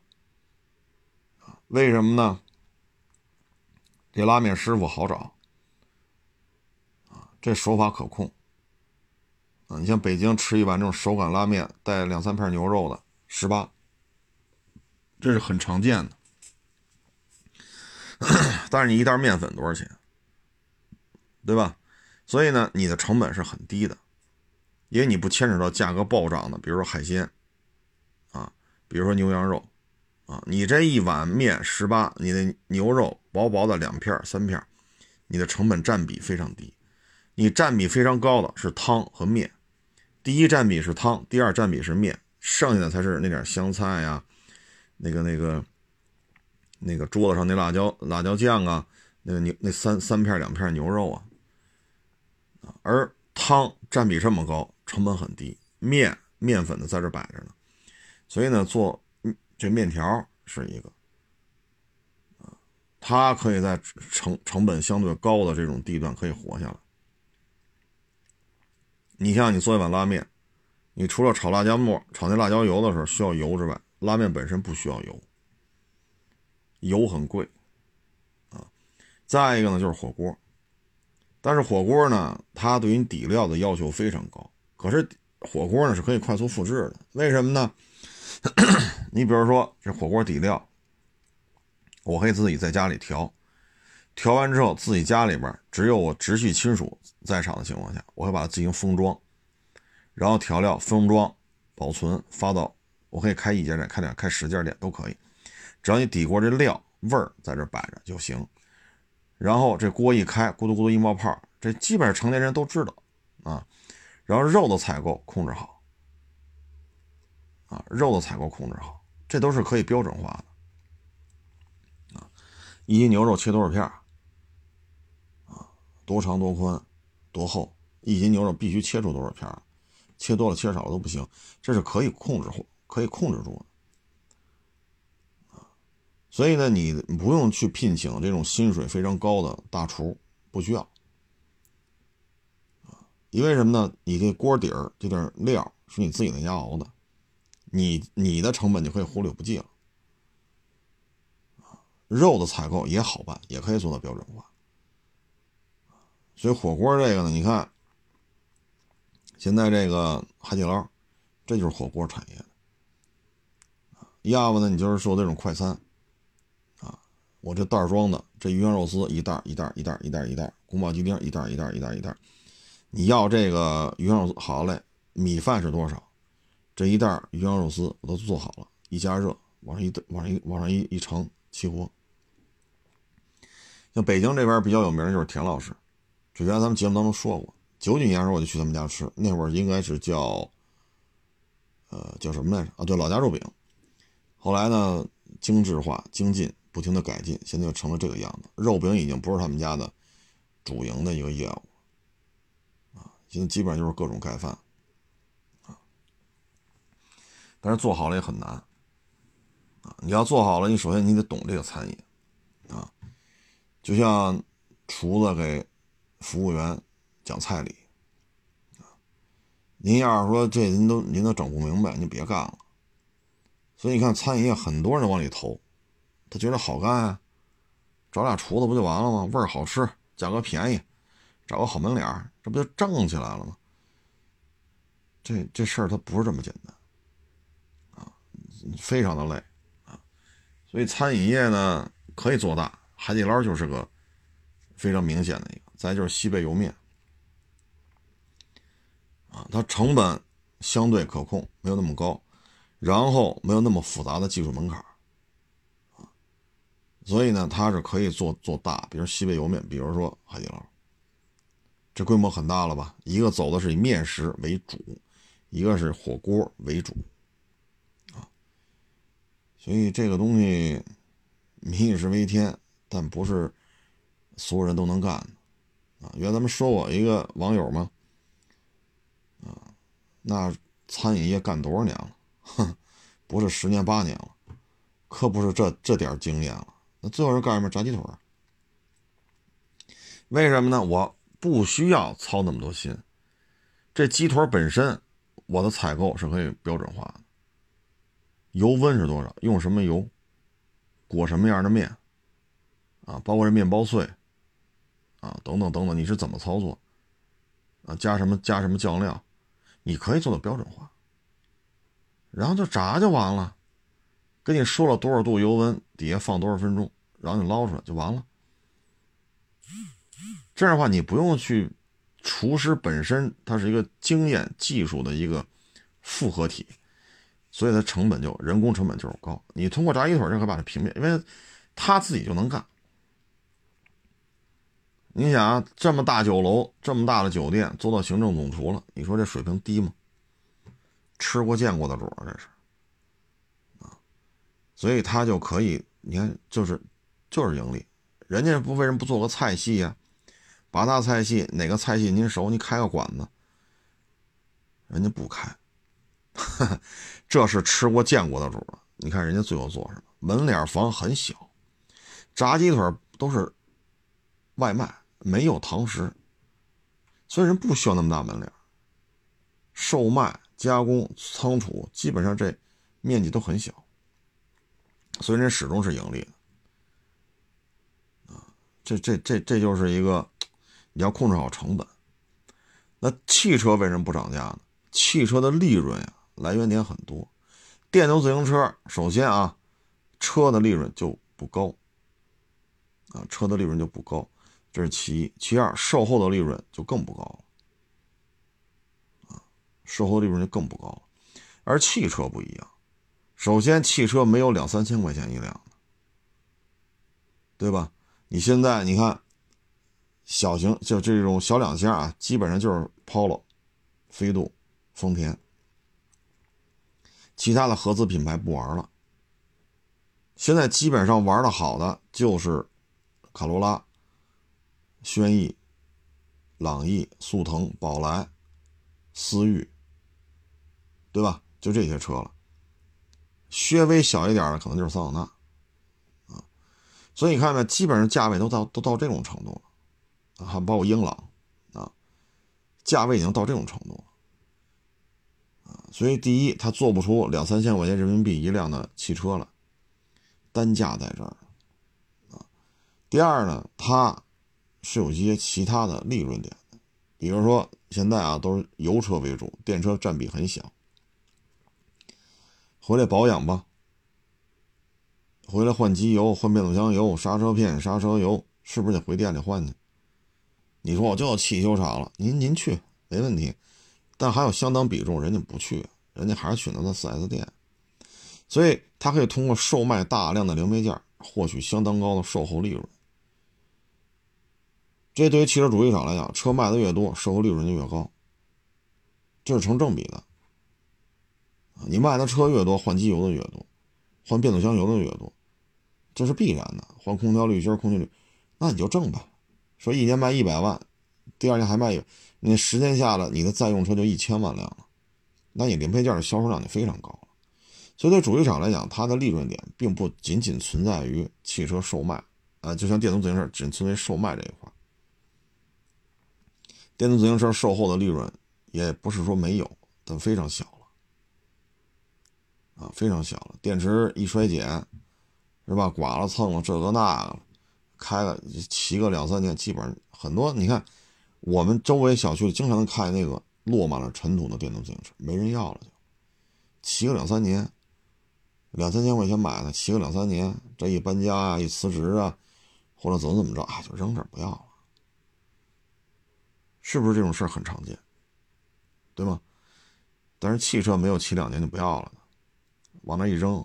为什么呢？这拉面师傅好找啊，这手法可控啊。你像北京吃一碗这种手擀拉面，带两三片牛肉的，十八。这是很常见的，但是你一袋面粉多少钱？对吧？所以呢，你的成本是很低的，因为你不牵扯到价格暴涨的，比如说海鲜，啊，比如说牛羊肉，啊，你这一碗面十八，你的牛肉薄薄的两片三片，你的成本占比非常低。你占比非常高的是汤和面，第一占比是汤，第二占比是面，剩下的才是那点香菜呀，那个那个那个桌子上那辣椒辣椒酱啊，那个牛那三三片两片牛肉啊，而汤占比这么高，成本很低，面面粉的在这摆着呢，所以呢，做这面条是一个。它可以在成成本相对高的这种地段可以活下来。你像你做一碗拉面，你除了炒辣椒末、炒那辣椒油的时候需要油之外，拉面本身不需要油，油很贵啊。再一个呢就是火锅，但是火锅呢，它对于底料的要求非常高。可是火锅呢是可以快速复制的，为什么呢？你比如说这火锅底料。我可以自己在家里调，调完之后自己家里边只有我直系亲属在场的情况下，我会把它进行封装，然后调料封装、保存、发到，我可以开一家店、开两、开十家店都可以，只要你底锅这料味儿在这摆着就行。然后这锅一开，咕嘟咕嘟一冒泡，这基本上成年人都知道啊。然后肉的采购控制好，啊，肉的采购控制好，这都是可以标准化的。一斤牛肉切多少片啊？多长多宽，多厚？一斤牛肉必须切出多少片切多了切少了都不行，这是可以控制或可以控制住的所以呢，你不用去聘请这种薪水非常高的大厨，不需要因为什么呢？你这锅底儿这点料是你自己在家熬的，你你的成本就可以忽略不计了。肉的采购也好办，也可以做到标准化。所以火锅这个呢，你看，现在这个海底捞，这就是火锅产业的。要不呢，你就是说这种快餐，啊，我这袋装的这鱼香肉丝一袋一袋一袋一袋一袋，宫保鸡丁一袋一袋一袋一袋，你要这个鱼香肉丝好嘞，米饭是多少？这一袋鱼香肉丝我都做好了，一加热，往上一往上一往上一一盛，起锅。像北京这边比较有名的就是田老师，就原来咱们节目当中说过，九几年时候我就去他们家吃，那会儿应该是叫，呃，叫什么来着？啊，对，老家肉饼。后来呢，精致化、精进，不停的改进，现在就成了这个样子。肉饼已经不是他们家的主营的一个业务，啊，现在基本上就是各种盖饭，啊，但是做好了也很难，啊，你要做好了，你首先你得懂这个餐饮。就像厨子给服务员讲菜理您要是说这您都您都整不明白，您别干了。所以你看餐饮业很多人往里投，他觉得好干啊，找俩厨子不就完了吗？味儿好吃，价格便宜，找个好门脸这不就挣起来了吗？这这事儿它不是这么简单啊，非常的累啊。所以餐饮业呢可以做大。海底捞就是个非常明显的一个，再就是西贝莜面啊，它成本相对可控，没有那么高，然后没有那么复杂的技术门槛啊，所以呢，它是可以做做大，比如西北莜面，比如说海底捞，这规模很大了吧？一个走的是以面食为主，一个是火锅为主啊，所以这个东西民以食为天。但不是所有人都能干的啊！原来咱们说我一个网友吗？啊，那餐饮业干多少年了？哼，不是十年八年了，可不是这这点经验了。那最后是干什么？炸鸡腿为什么呢？我不需要操那么多心。这鸡腿本身，我的采购是可以标准化的。油温是多少？用什么油？裹什么样的面？啊，包括这面包碎，啊，等等等等，你是怎么操作？啊，加什么加什么酱料，你可以做到标准化，然后就炸就完了。跟你说了多少度油温，底下放多少分钟，然后你捞出来就完了。这样的话，你不用去，厨师本身它是一个经验技术的一个复合体，所以它成本就人工成本就是高。你通过炸鸡腿就可以把它平面，因为他自己就能干。你想啊，这么大酒楼，这么大的酒店，做到行政总厨了，你说这水平低吗？吃过见过的主儿，这是啊，所以他就可以，你看，就是就是盈利。人家不为什么不做个菜系呀？八大菜系哪个菜系您熟？你开个馆子，人家不开。这是吃过见过的主儿。你看人家最后做什么？门脸房很小，炸鸡腿都是外卖，没有堂食，所以人不需要那么大门脸。售卖、加工、仓储，基本上这面积都很小，所以人始终是盈利的。啊，这这这这就是一个你要控制好成本。那汽车为什么不涨价呢？汽车的利润呀。来源点很多，电动自行车首先啊，车的利润就不高，啊，车的利润就不高，这是其一。其二，售后的利润就更不高了，啊，售后利润就更不高了。而汽车不一样，首先汽车没有两三千块钱一辆的，对吧？你现在你看，小型就这种小两厢啊，基本上就是 Polo、飞度、丰田。其他的合资品牌不玩了，现在基本上玩的好的就是卡罗拉、轩逸、朗逸、速腾、宝来、思域，对吧？就这些车了。稍微小一点的可能就是桑塔纳，啊，所以你看没，基本上价位都到都到这种程度了，还包括英朗，啊，价位已经到这种程度了。啊所以，第一，他做不出两三千块钱人民币一辆的汽车了，单价在这儿啊。第二呢，它是有一些其他的利润点，比如说现在啊都是油车为主，电车占比很小。回来保养吧，回来换机油、换变速箱油、刹车片、刹车油，是不是得回店里换去？你说我就要汽修厂了，您您去没问题。但还有相当比重，人家不去，人家还是选择在 4S 店，所以他可以通过售卖大量的零配件，获取相当高的售后利润。这对于汽车主机厂来讲，车卖的越多，售后利润就越高，这是成正比的。你卖的车越多，换机油的越多，换变速箱油的越多，这是必然的。换空调滤芯、空气滤，那你就挣吧。说一年卖一百万，第二年还卖一。你十年下来，你的在用车就一千万辆了，那你零配件的销售量就非常高了。所以对主机厂来讲，它的利润点并不仅仅存在于汽车售卖，啊，就像电动自行车仅存在售卖这一块。电动自行车售后的利润也不是说没有，但非常小了，啊，非常小了。电池一衰减，是吧？剐了蹭了这个那个了，开了骑个两三年，基本上很多，你看。我们周围小区里经常能看那个落满了尘土的电动自行车，没人要了，就骑个两三年，两三千块钱买的，骑个两三年，这一搬家啊，一辞职啊，或者怎么怎么着啊，就扔这不要了，是不是这种事儿很常见？对吗？但是汽车没有骑两年就不要了，往那一扔，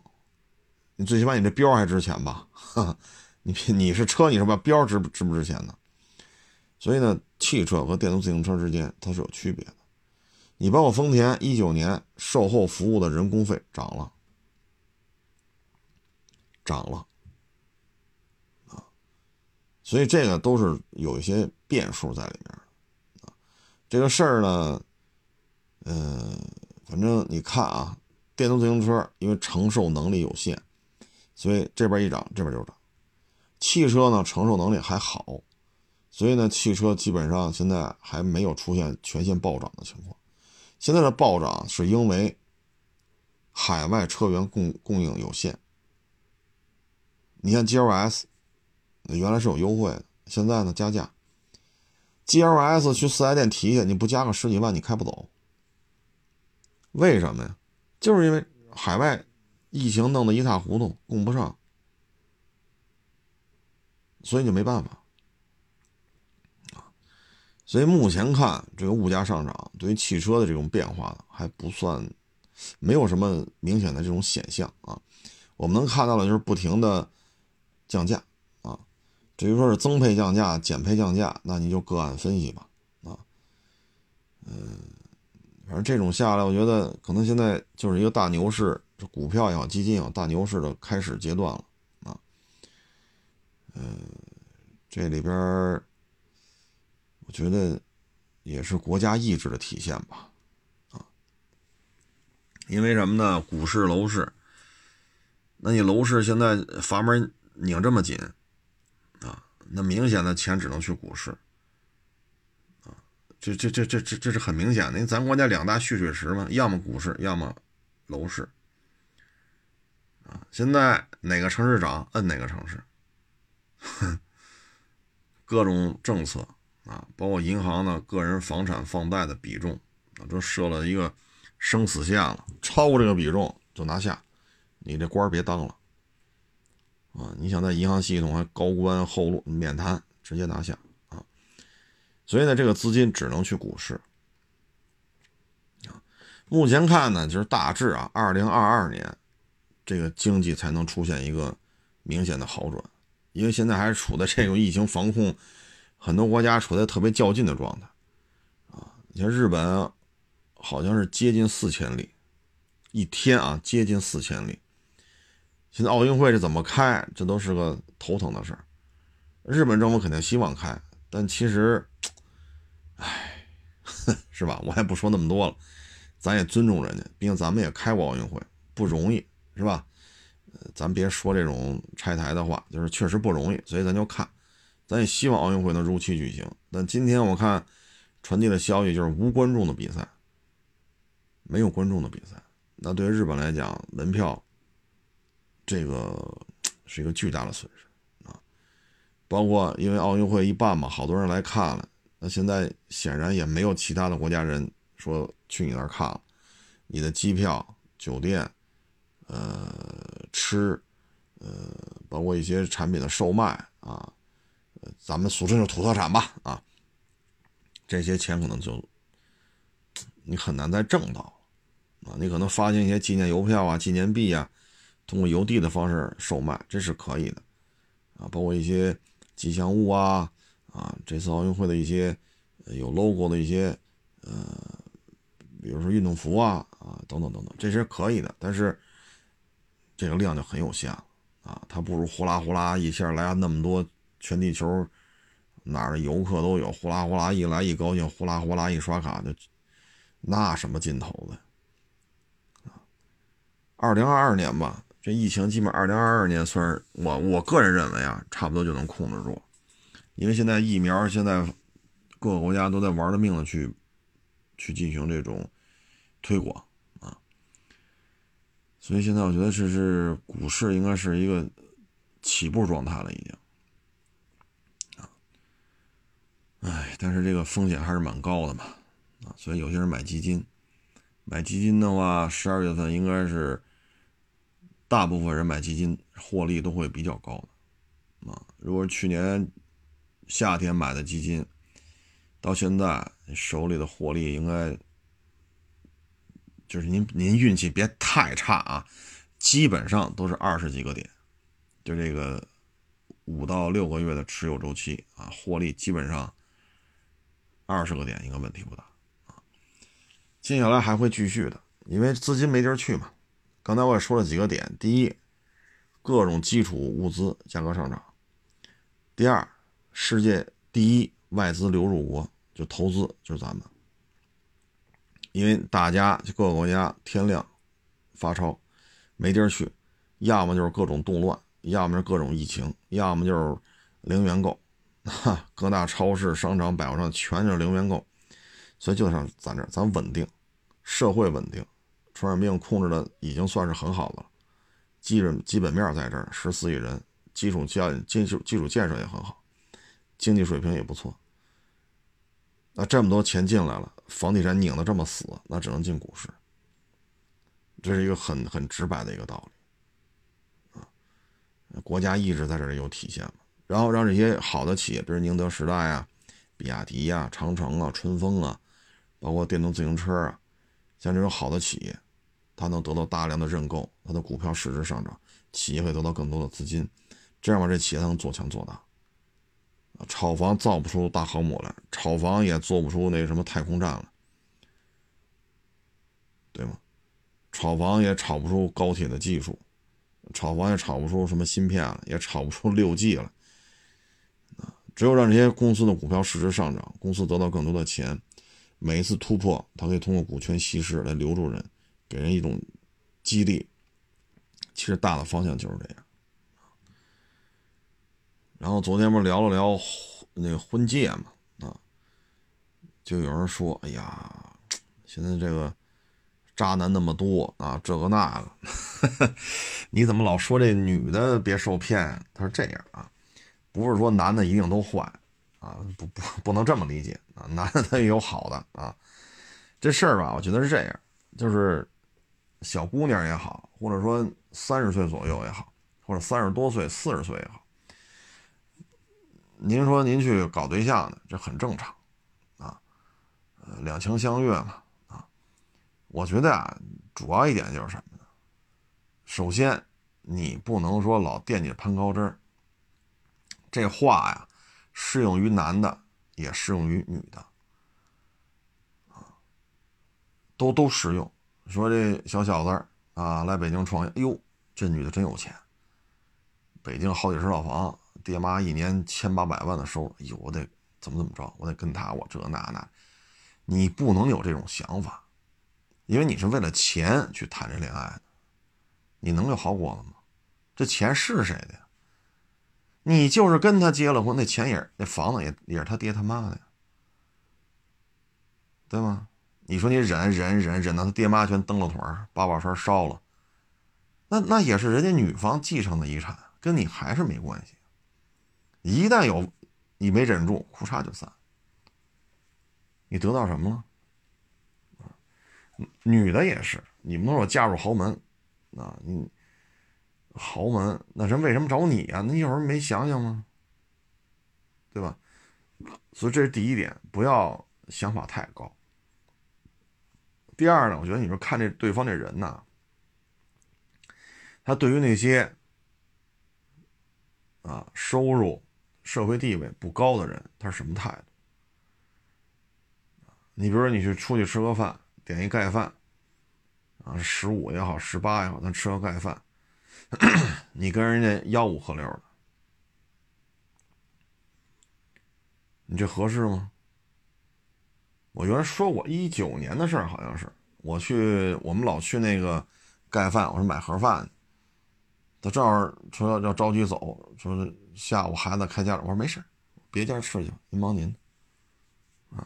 你最起码你这标还值钱吧？你你是车，你是吧？标值值不值钱呢？所以呢，汽车和电动自行车之间它是有区别的。你包括丰田一九年售后服务的人工费涨了，涨了啊，所以这个都是有一些变数在里面。这个事儿呢，嗯，反正你看啊，电动自行车因为承受能力有限，所以这边一涨，这边就涨。汽车呢，承受能力还好。所以呢，汽车基本上现在还没有出现全线暴涨的情况。现在的暴涨是因为海外车源供供应有限。你看 GLS，原来是有优惠的，现在呢加价。GLS 去四 S 店提去，你不加个十几万，你开不走。为什么呀？就是因为海外疫情弄得一塌糊涂，供不上，所以就没办法。所以目前看，这个物价上涨对于汽车的这种变化还不算，没有什么明显的这种显象啊。我们能看到的就是不停的降价，至于说是增配降价、减配降价，那你就个案分析吧。啊，嗯，反正这种下来，我觉得可能现在就是一个大牛市，这股票也好，基金也好，大牛市的开始阶段了。啊，嗯，这里边我觉得也是国家意志的体现吧。啊，因为什么呢？股市、楼市，那你楼市现在阀门拧这么紧。啊那明显的钱只能去股市，啊，这这这这这这是很明显的，因为咱国家两大蓄水池嘛，要么股市，要么楼市，啊，现在哪个城市涨，摁哪个城市，各种政策啊，包括银行的个人房产放贷的比重啊，都设了一个生死线了，超过这个比重就拿下，你这官别当了。啊，你想在银行系统还高官厚禄免谈，直接拿下啊！所以呢，这个资金只能去股市啊。目前看呢，就是大致啊，二零二二年这个经济才能出现一个明显的好转，因为现在还是处在这种疫情防控，很多国家处在特别较劲的状态啊。你像日本，好像是接近四千例一天啊，接近四千例。现在奥运会是怎么开？这都是个头疼的事儿。日本政府肯定希望开，但其实，唉，是吧？我也不说那么多了，咱也尊重人家，毕竟咱们也开过奥运会，不容易，是吧？咱别说这种拆台的话，就是确实不容易，所以咱就看，咱也希望奥运会能如期举行。但今天我看传递的消息就是无观众的比赛，没有观众的比赛，那对于日本来讲，门票。这个是一个巨大的损失啊！包括因为奥运会一办嘛，好多人来看了，那现在显然也没有其他的国家人说去你那儿看了。你的机票、酒店、呃吃、呃包括一些产品的售卖啊，呃咱们俗称就土特产吧啊，这些钱可能就你很难再挣到啊！你可能发行一些纪念邮票啊、纪念币啊。通过邮递的方式售卖，这是可以的，啊，包括一些吉祥物啊，啊，这次奥运会的一些有 logo 的一些，呃，比如说运动服啊，啊，等等等等，这些可以的，但是这个量就很有限了，啊，它不如呼啦呼啦一下来那么多，全地球哪儿的游客都有，呼啦呼啦一来一高兴，呼啦呼啦一刷卡就，那什么劲头子，啊，二零二二年吧。这疫情基本二零二二年算是我我个人认为啊，差不多就能控制住，因为现在疫苗现在各个国家都在玩了命的去去进行这种推广啊，所以现在我觉得这是股市应该是一个起步状态了已经。啊，哎，但是这个风险还是蛮高的嘛。啊，所以有些人买基金，买基金的话，十二月份应该是。大部分人买基金获利都会比较高的，啊，如果去年夏天买的基金，到现在手里的获利应该就是您您运气别太差啊，基本上都是二十几个点，就这个五到六个月的持有周期啊，获利基本上二十个点应该问题不大。啊，接下来还会继续的，因为资金没地儿去嘛。刚才我也说了几个点：第一，各种基础物资价格上涨；第二，世界第一外资流入国就投资就是咱们，因为大家各个国家天量发钞，没地儿去，要么就是各种动乱，要么是各种疫情，要么就是零元购，哈，各大超市、商场、百货商全是零元购，所以就像咱这儿，咱稳定，社会稳定。传染病控制的已经算是很好的了，基本基本面在这儿，十四亿人，基础建基础基础建设也很好，经济水平也不错。那这么多钱进来了，房地产拧得这么死，那只能进股市。这是一个很很直白的一个道理啊，国家意志在这里有体现了。然后让这些好的企业，比如宁德时代啊、比亚迪啊、长城啊、春风啊，包括电动自行车啊，像这种好的企业。它能得到大量的认购，它的股票市值上涨，企业会得到更多的资金，这样吧，这企业才能做强做大。炒房造不出大航母来，炒房也做不出那什么太空站了，对吗？炒房也炒不出高铁的技术，炒房也炒不出什么芯片了，也炒不出六 G 了。只有让这些公司的股票市值上涨，公司得到更多的钱，每一次突破，它可以通过股权稀释来留住人，给人一种激励。其实大的方向就是这样。然后昨天不是聊了聊那个婚戒嘛？啊，就有人说：“哎呀，现在这个渣男那么多啊，这个那个，你怎么老说这女的别受骗？”他说：“这样啊，不是说男的一定都坏啊，不不不能这么理解啊，男的他也有好的啊。这事儿吧，我觉得是这样，就是小姑娘也好，或者说三十岁左右也好，或者三十多岁、四十岁也好。”您说您去搞对象呢，这很正常，啊，呃，两情相悦嘛，啊，我觉得啊，主要一点就是什么呢？首先，你不能说老惦记攀高枝儿，这话呀，适用于男的，也适用于女的，啊，都都适用。说这小小子啊，来北京创业，哎呦，这女的真有钱，北京好几十套房。爹妈一年千八百万的收入，哎呦，我得怎么怎么着？我得跟他，我这那那，你不能有这种想法，因为你是为了钱去谈这恋爱的，你能有好果子吗？这钱是谁的呀？你就是跟他结了婚，那钱也那房子也也是他爹他妈的呀，对吗？你说你忍忍忍忍到他爹妈全蹬了腿儿，把把栓烧了，那那也是人家女方继承的遗产，跟你还是没关系。一旦有你没忍住，裤衩就散。你得到什么了？女的也是，你们都说嫁入豪门啊，你豪门那人为什么找你啊？那有人没想想吗？对吧？所以这是第一点，不要想法太高。第二呢，我觉得你说看这对方这人呐，他对于那些啊收入。社会地位不高的人，他是什么态度？你比如说，你去出去吃个饭，点一盖饭，啊，十五也好，十八也好，咱吃个盖饭，你跟人家吆五喝六的，你这合适吗？我原来说过一九年的事儿，好像是我去，我们老去那个盖饭，我说买盒饭。他正好说要着急走，说下午孩子开家长，我说没事别家吃去，您忙您的。啊，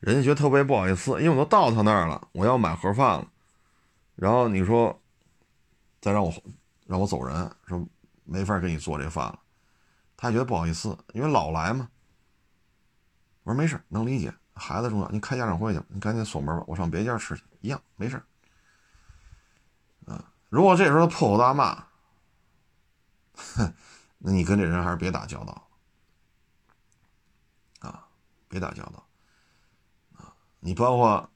人家觉得特别不好意思，因为我都到他那儿了，我要买盒饭了，然后你说再让我让我走人，说没法给你做这饭了，他觉得不好意思，因为老来嘛。我说没事能理解，孩子重要，你开家长会去，你赶紧锁门吧，我上别家吃去，一样没事啊，如果这时候他破口大骂。哼，那你跟这人还是别打交道啊，别打交道啊！你包括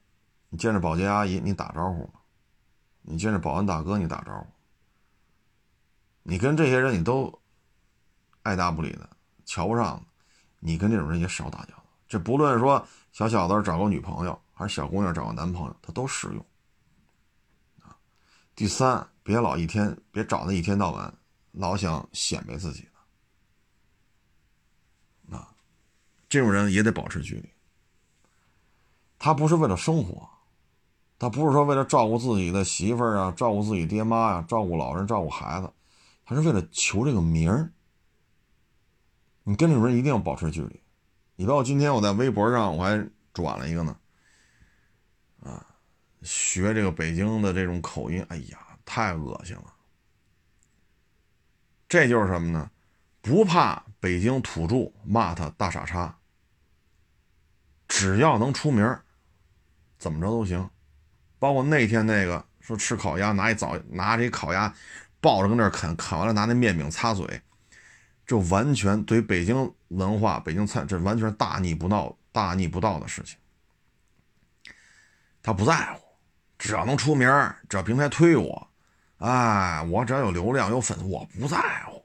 你见着保洁阿姨，你打招呼吗？你见着保安大哥，你打招呼？你跟这些人你都爱答不理的，瞧不上，你跟这种人也少打交道。这不论说小小子找个女朋友，还是小姑娘找个男朋友，他都适用。第三，别老一天，别找那一天到晚。老想显摆自己的，啊，这种人也得保持距离。他不是为了生活，他不是说为了照顾自己的媳妇儿啊，照顾自己爹妈呀，照顾老人，照顾孩子，他是为了求这个名儿。你跟这种人一定要保持距离。你包括今天我在微博上我还转了一个呢，啊，学这个北京的这种口音，哎呀，太恶心了。这就是什么呢？不怕北京土著骂他大傻叉，只要能出名怎么着都行。包括那天那个说吃烤鸭，拿一早拿着一烤鸭，抱着跟那啃，啃完了拿那面饼擦嘴，这完全对北京文化、北京菜，这完全是大逆不道、大逆不道的事情。他不在乎，只要能出名只要平台推我。哎，我只要有流量有粉丝，我不在乎。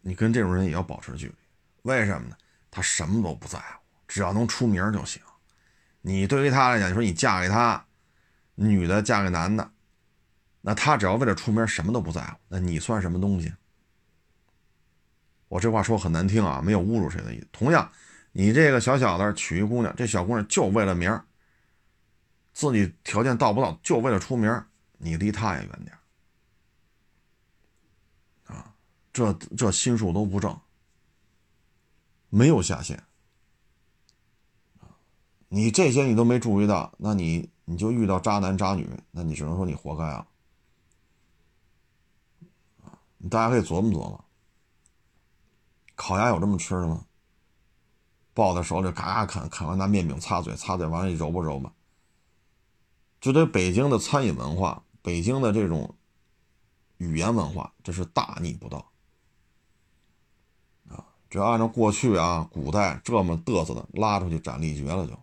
你跟这种人也要保持距离。为什么呢？他什么都不在乎，只要能出名就行。你对于他来讲，你说你嫁给他，女的嫁给男的，那他只要为了出名，什么都不在乎，那你算什么东西？我这话说很难听啊，没有侮辱谁的意思。同样，你这个小小子娶一姑娘，这小姑娘就为了名儿自己条件到不到，就为了出名你离他也远点啊，这这心术都不正，没有下限你这些你都没注意到，那你你就遇到渣男渣女，那你只能说你活该啊！大家可以琢磨琢磨，烤鸭有这么吃的吗？抱在手里嘎嘎啃，啃完拿面饼擦嘴，擦嘴完了揉吧揉吧。就对北京的餐饮文化，北京的这种语言文化，这是大逆不道啊！只要按照过去啊，古代这么嘚瑟的，拉出去斩立决了就。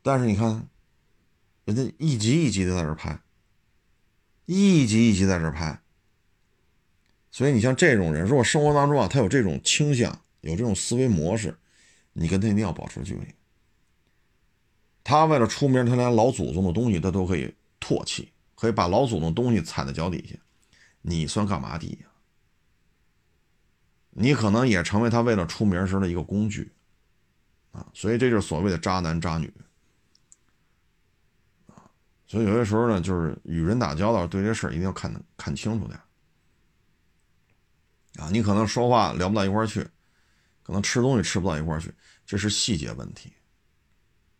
但是你看，人家一集一集的在这拍，一集一集在这拍，所以你像这种人，如果生活当中啊，他有这种倾向，有这种思维模式，你跟他一定要保持距离。他为了出名，他连老祖宗的东西他都可以唾弃，可以把老祖宗东西踩在脚底下。你算干嘛的呀？你可能也成为他为了出名时的一个工具啊！所以这就是所谓的渣男渣女！所以有些时候呢，就是与人打交道，对这事儿一定要看看清楚点啊！你可能说话聊不到一块儿去，可能吃东西吃不到一块儿去，这是细节问题。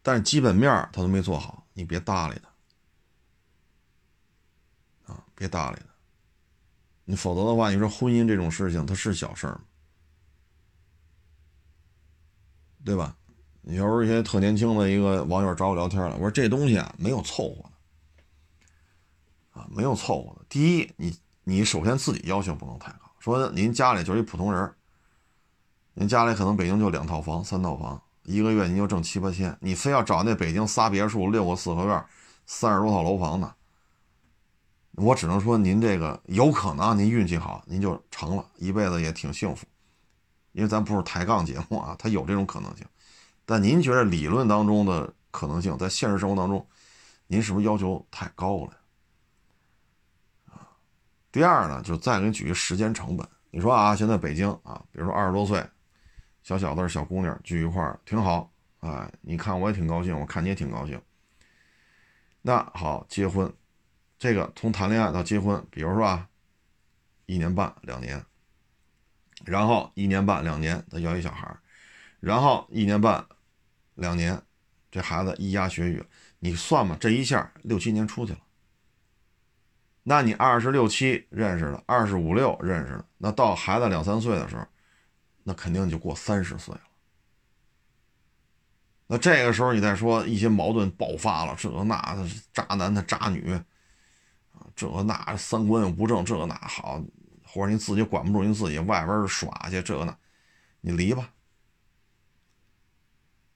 但是基本面他都没做好，你别搭理他啊！别搭理他，你否则的话，你说婚姻这种事情，它是小事儿吗？对吧？有时候一些特年轻的一个网友找我聊天了，我说这东西啊，没有凑合没有错误的。第一，你你首先自己要求不能太高，说您家里就是一普通人，您家里可能北京就两套房、三套房。一个月您就挣七八千，你非要找那北京仨别墅、六个四合院、三十多套楼房的，我只能说您这个有可能您运气好，您就成了，一辈子也挺幸福。因为咱不是抬杠节目啊，它有这种可能性。但您觉得理论当中的可能性，在现实生活当中，您是不是要求太高了？第二呢，就再给你举个时间成本。你说啊，现在北京啊，比如说二十多岁。小小子、小姑娘聚一块儿挺好，哎，你看我也挺高兴，我看你也挺高兴。那好，结婚，这个从谈恋爱到结婚，比如说啊，一年半两年，然后一年半两年再要一小孩然后一年半两年，这孩子咿呀学语，你算吧，这一下六七年出去了。那你二十六七认识了，二十五六认识了，那到孩子两三岁的时候。那肯定就过三十岁了。那这个时候你再说一些矛盾爆发了，这那的渣男的渣女啊，这那三观又不正，这那好，或者你自己管不住你自己，外边耍去这那，你离吧。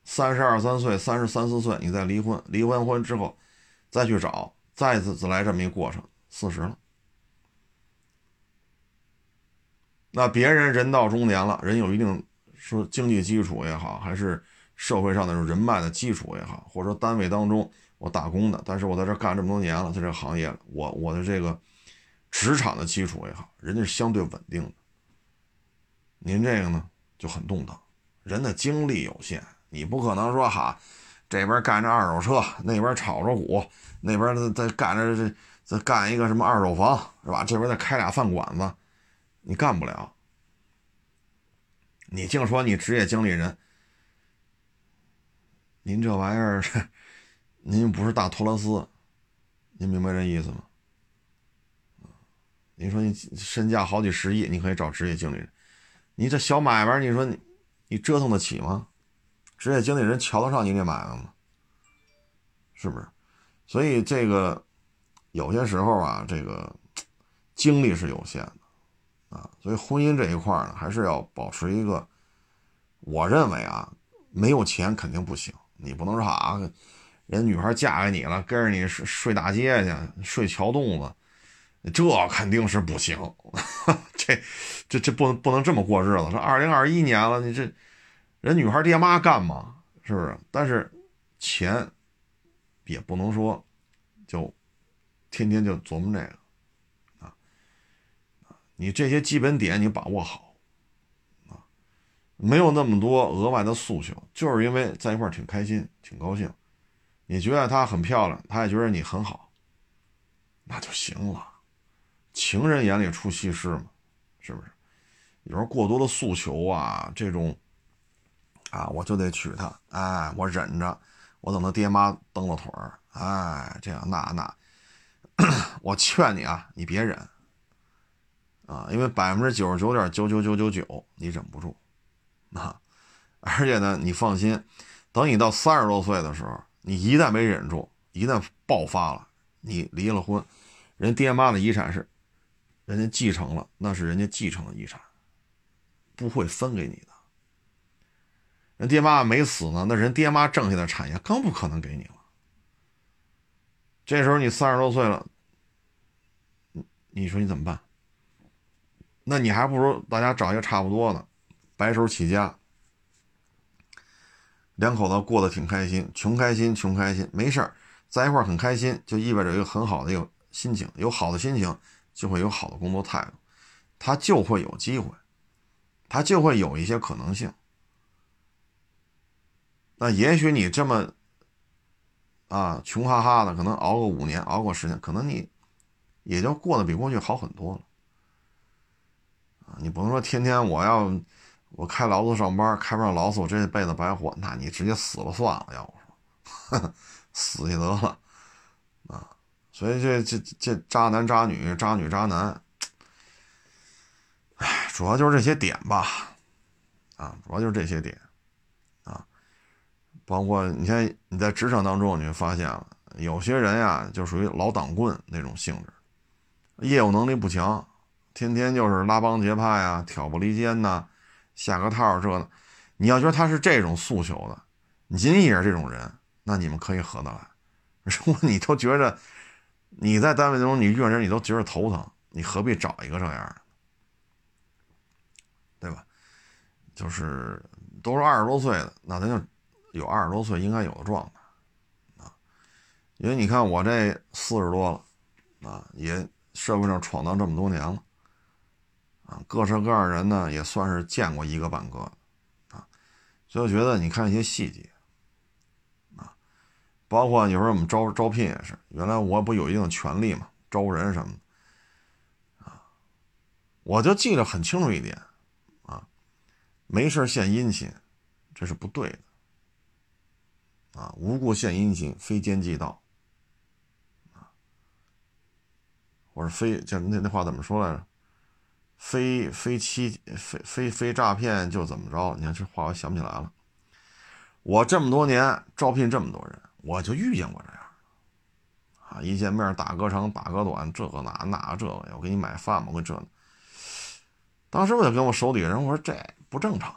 三十二三岁、三十三四岁，你再离婚，离完婚之后再去找，再次来这么一过程，四十了。那别人人到中年了，人有一定说经济基础也好，还是社会上那种人脉的基础也好，或者说单位当中我打工的，但是我在这干这么多年了，在这个行业，我我的这个职场的基础也好，人家是相对稳定的。您这个呢就很动荡，人的精力有限，你不可能说哈，这边干着二手车，那边炒着股，那边再干着这再干一个什么二手房，是吧？这边再开俩饭馆子。你干不了，你净说你职业经理人，您这玩意儿，您不是大托拉斯，您明白这意思吗？你说你身价好几十亿，你可以找职业经理人，你这小买卖，你说你你折腾得起吗？职业经理人瞧得上你这买卖吗？是不是？所以这个有些时候啊，这个精力是有限的。啊，所以婚姻这一块呢，还是要保持一个，我认为啊，没有钱肯定不行。你不能说啊，人女孩嫁给你了，跟着你睡睡大街去，睡桥洞子，这肯定是不行，这这这不能不能这么过日子。说二零二一年了，你这人女孩爹妈干嘛？是不是？但是钱也不能说就天天就琢磨这个啊你这些基本点你把握好啊，没有那么多额外的诉求，就是因为在一块挺开心、挺高兴。你觉得她很漂亮，她也觉得你很好，那就行了。情人眼里出西施嘛，是不是？有时候过多的诉求啊，这种啊，我就得娶她，哎，我忍着，我等他爹妈蹬了腿儿，哎，这样那那，我劝你啊，你别忍啊，因为百分之九十九点九九九九九你忍不住啊，而且呢，你放心，等你到三十多岁的时候，你一旦没忍住，一旦爆发了，你离了婚，人爹妈的遗产是。人家继承了，那是人家继承的遗产，不会分给你的。人爹妈没死呢，那人爹妈挣下的产业更不可能给你了。这时候你三十多岁了，你说你怎么办？那你还不如大家找一个差不多的，白手起家，两口子过得挺开心，穷开心，穷开心，没事儿，在一块儿很开心，就意味着一个很好的一个心情，有好的心情。就会有好的工作态度，他就会有机会，他就会有一些可能性。那也许你这么啊穷哈哈的，可能熬个五年，熬个十年，可能你也就过得比过去好很多了。啊，你不能说天天我要我开劳斯上班，开不上劳斯，我这辈子白活。那你直接死了算了，要我说，死去得了。啊所以这这这渣男渣女渣女渣男，哎，主要就是这些点吧，啊，主要就是这些点，包括你看你在职场当中，你会发现了有些人呀，就属于老党棍那种性质，业务能力不强，天天就是拉帮结派呀，挑拨离间呐，下个套这的，你要觉得他是这种诉求的，您也是这种人，那你们可以合得来。如果你都觉着。你在单位中，你遇上人，你都觉得头疼，你何必找一个这样的，对吧？就是都是二十多岁的，那咱就有二十多岁应该有的状态啊。因为你看我这四十多了啊，也社会上闯荡这么多年了啊，各式各样人呢，也算是见过一个半个啊，所以我觉得你看一些细节。包括有时候我们招招聘也是，原来我不有一定的权利嘛，招人什么的，啊，我就记得很清楚一点，啊，没事献殷勤，这是不对的，啊，无故献殷勤，非奸即盗，啊，或者非就那那话怎么说来着？非非欺非非非诈骗就怎么着？你看这话我想不起来了。我这么多年招聘这么多人。我就遇见过这样，啊，一见面打个长打个短，这个那那这个，我给你买饭嘛，我这，当时我就跟我手底下人我说这不正常，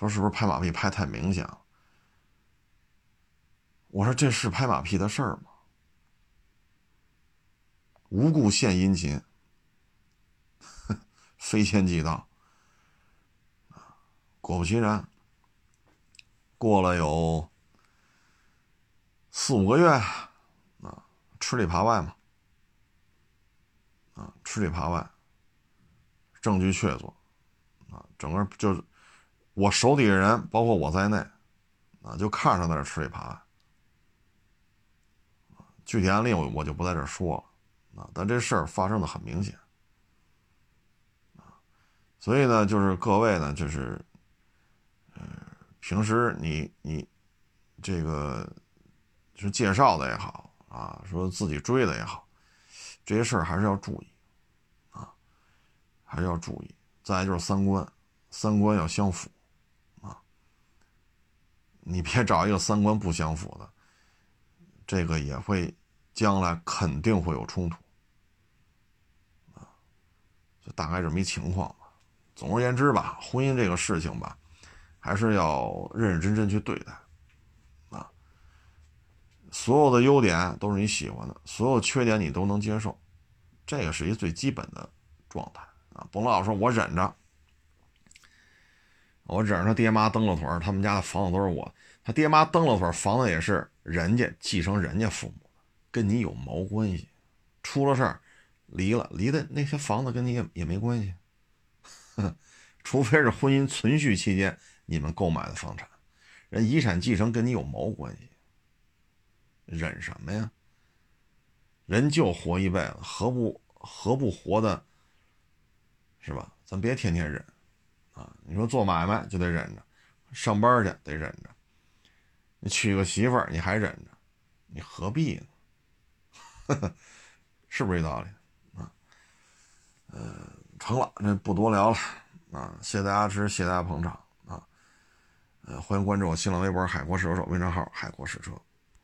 说是不是拍马屁拍太明显了？我说这是拍马屁的事儿吗？无故献殷勤，非奸即盗，果不其然。过了有四五个月，啊，吃里扒外嘛，啊，吃里扒外，证据确凿，啊，整个就是我手底下人，包括我在内，啊，就看上在这吃里扒外，具体案例我我就不在这说了，啊，但这事儿发生的很明显，啊，所以呢，就是各位呢，就是，嗯。平时你你这个是介绍的也好啊，说自己追的也好，这些事儿还是要注意啊，还是要注意。再就是三观，三观要相符，你别找一个三观不相符的，这个也会将来肯定会有冲突啊，就大概这么一情况吧。总而言之吧，婚姻这个事情吧。还是要认认真真去对待，啊，所有的优点都是你喜欢的，所有缺点你都能接受，这个是一最基本的状态啊！甭老说我忍着，我忍着他爹妈蹬了腿他们家的房子都是我，他爹妈蹬了腿房子也是人家继承人家父母的，跟你有毛关系？出了事儿，离了，离的那些房子跟你也也没关系，除非是婚姻存续期间你们购买的房产，人遗产继承跟你有毛关系？忍什么呀？人就活一辈子，何不何不活的，是吧？咱别天天忍啊！你说做买卖就得忍着，上班去得忍着，你娶个媳妇儿你还忍着，你何必呢？是不是这道理啊？呃，成了，这不多聊了啊！谢谢大家支持，谢谢大家捧场啊！呃，欢迎关注我新浪微博“海阔试车手”微账号“海阔试车”。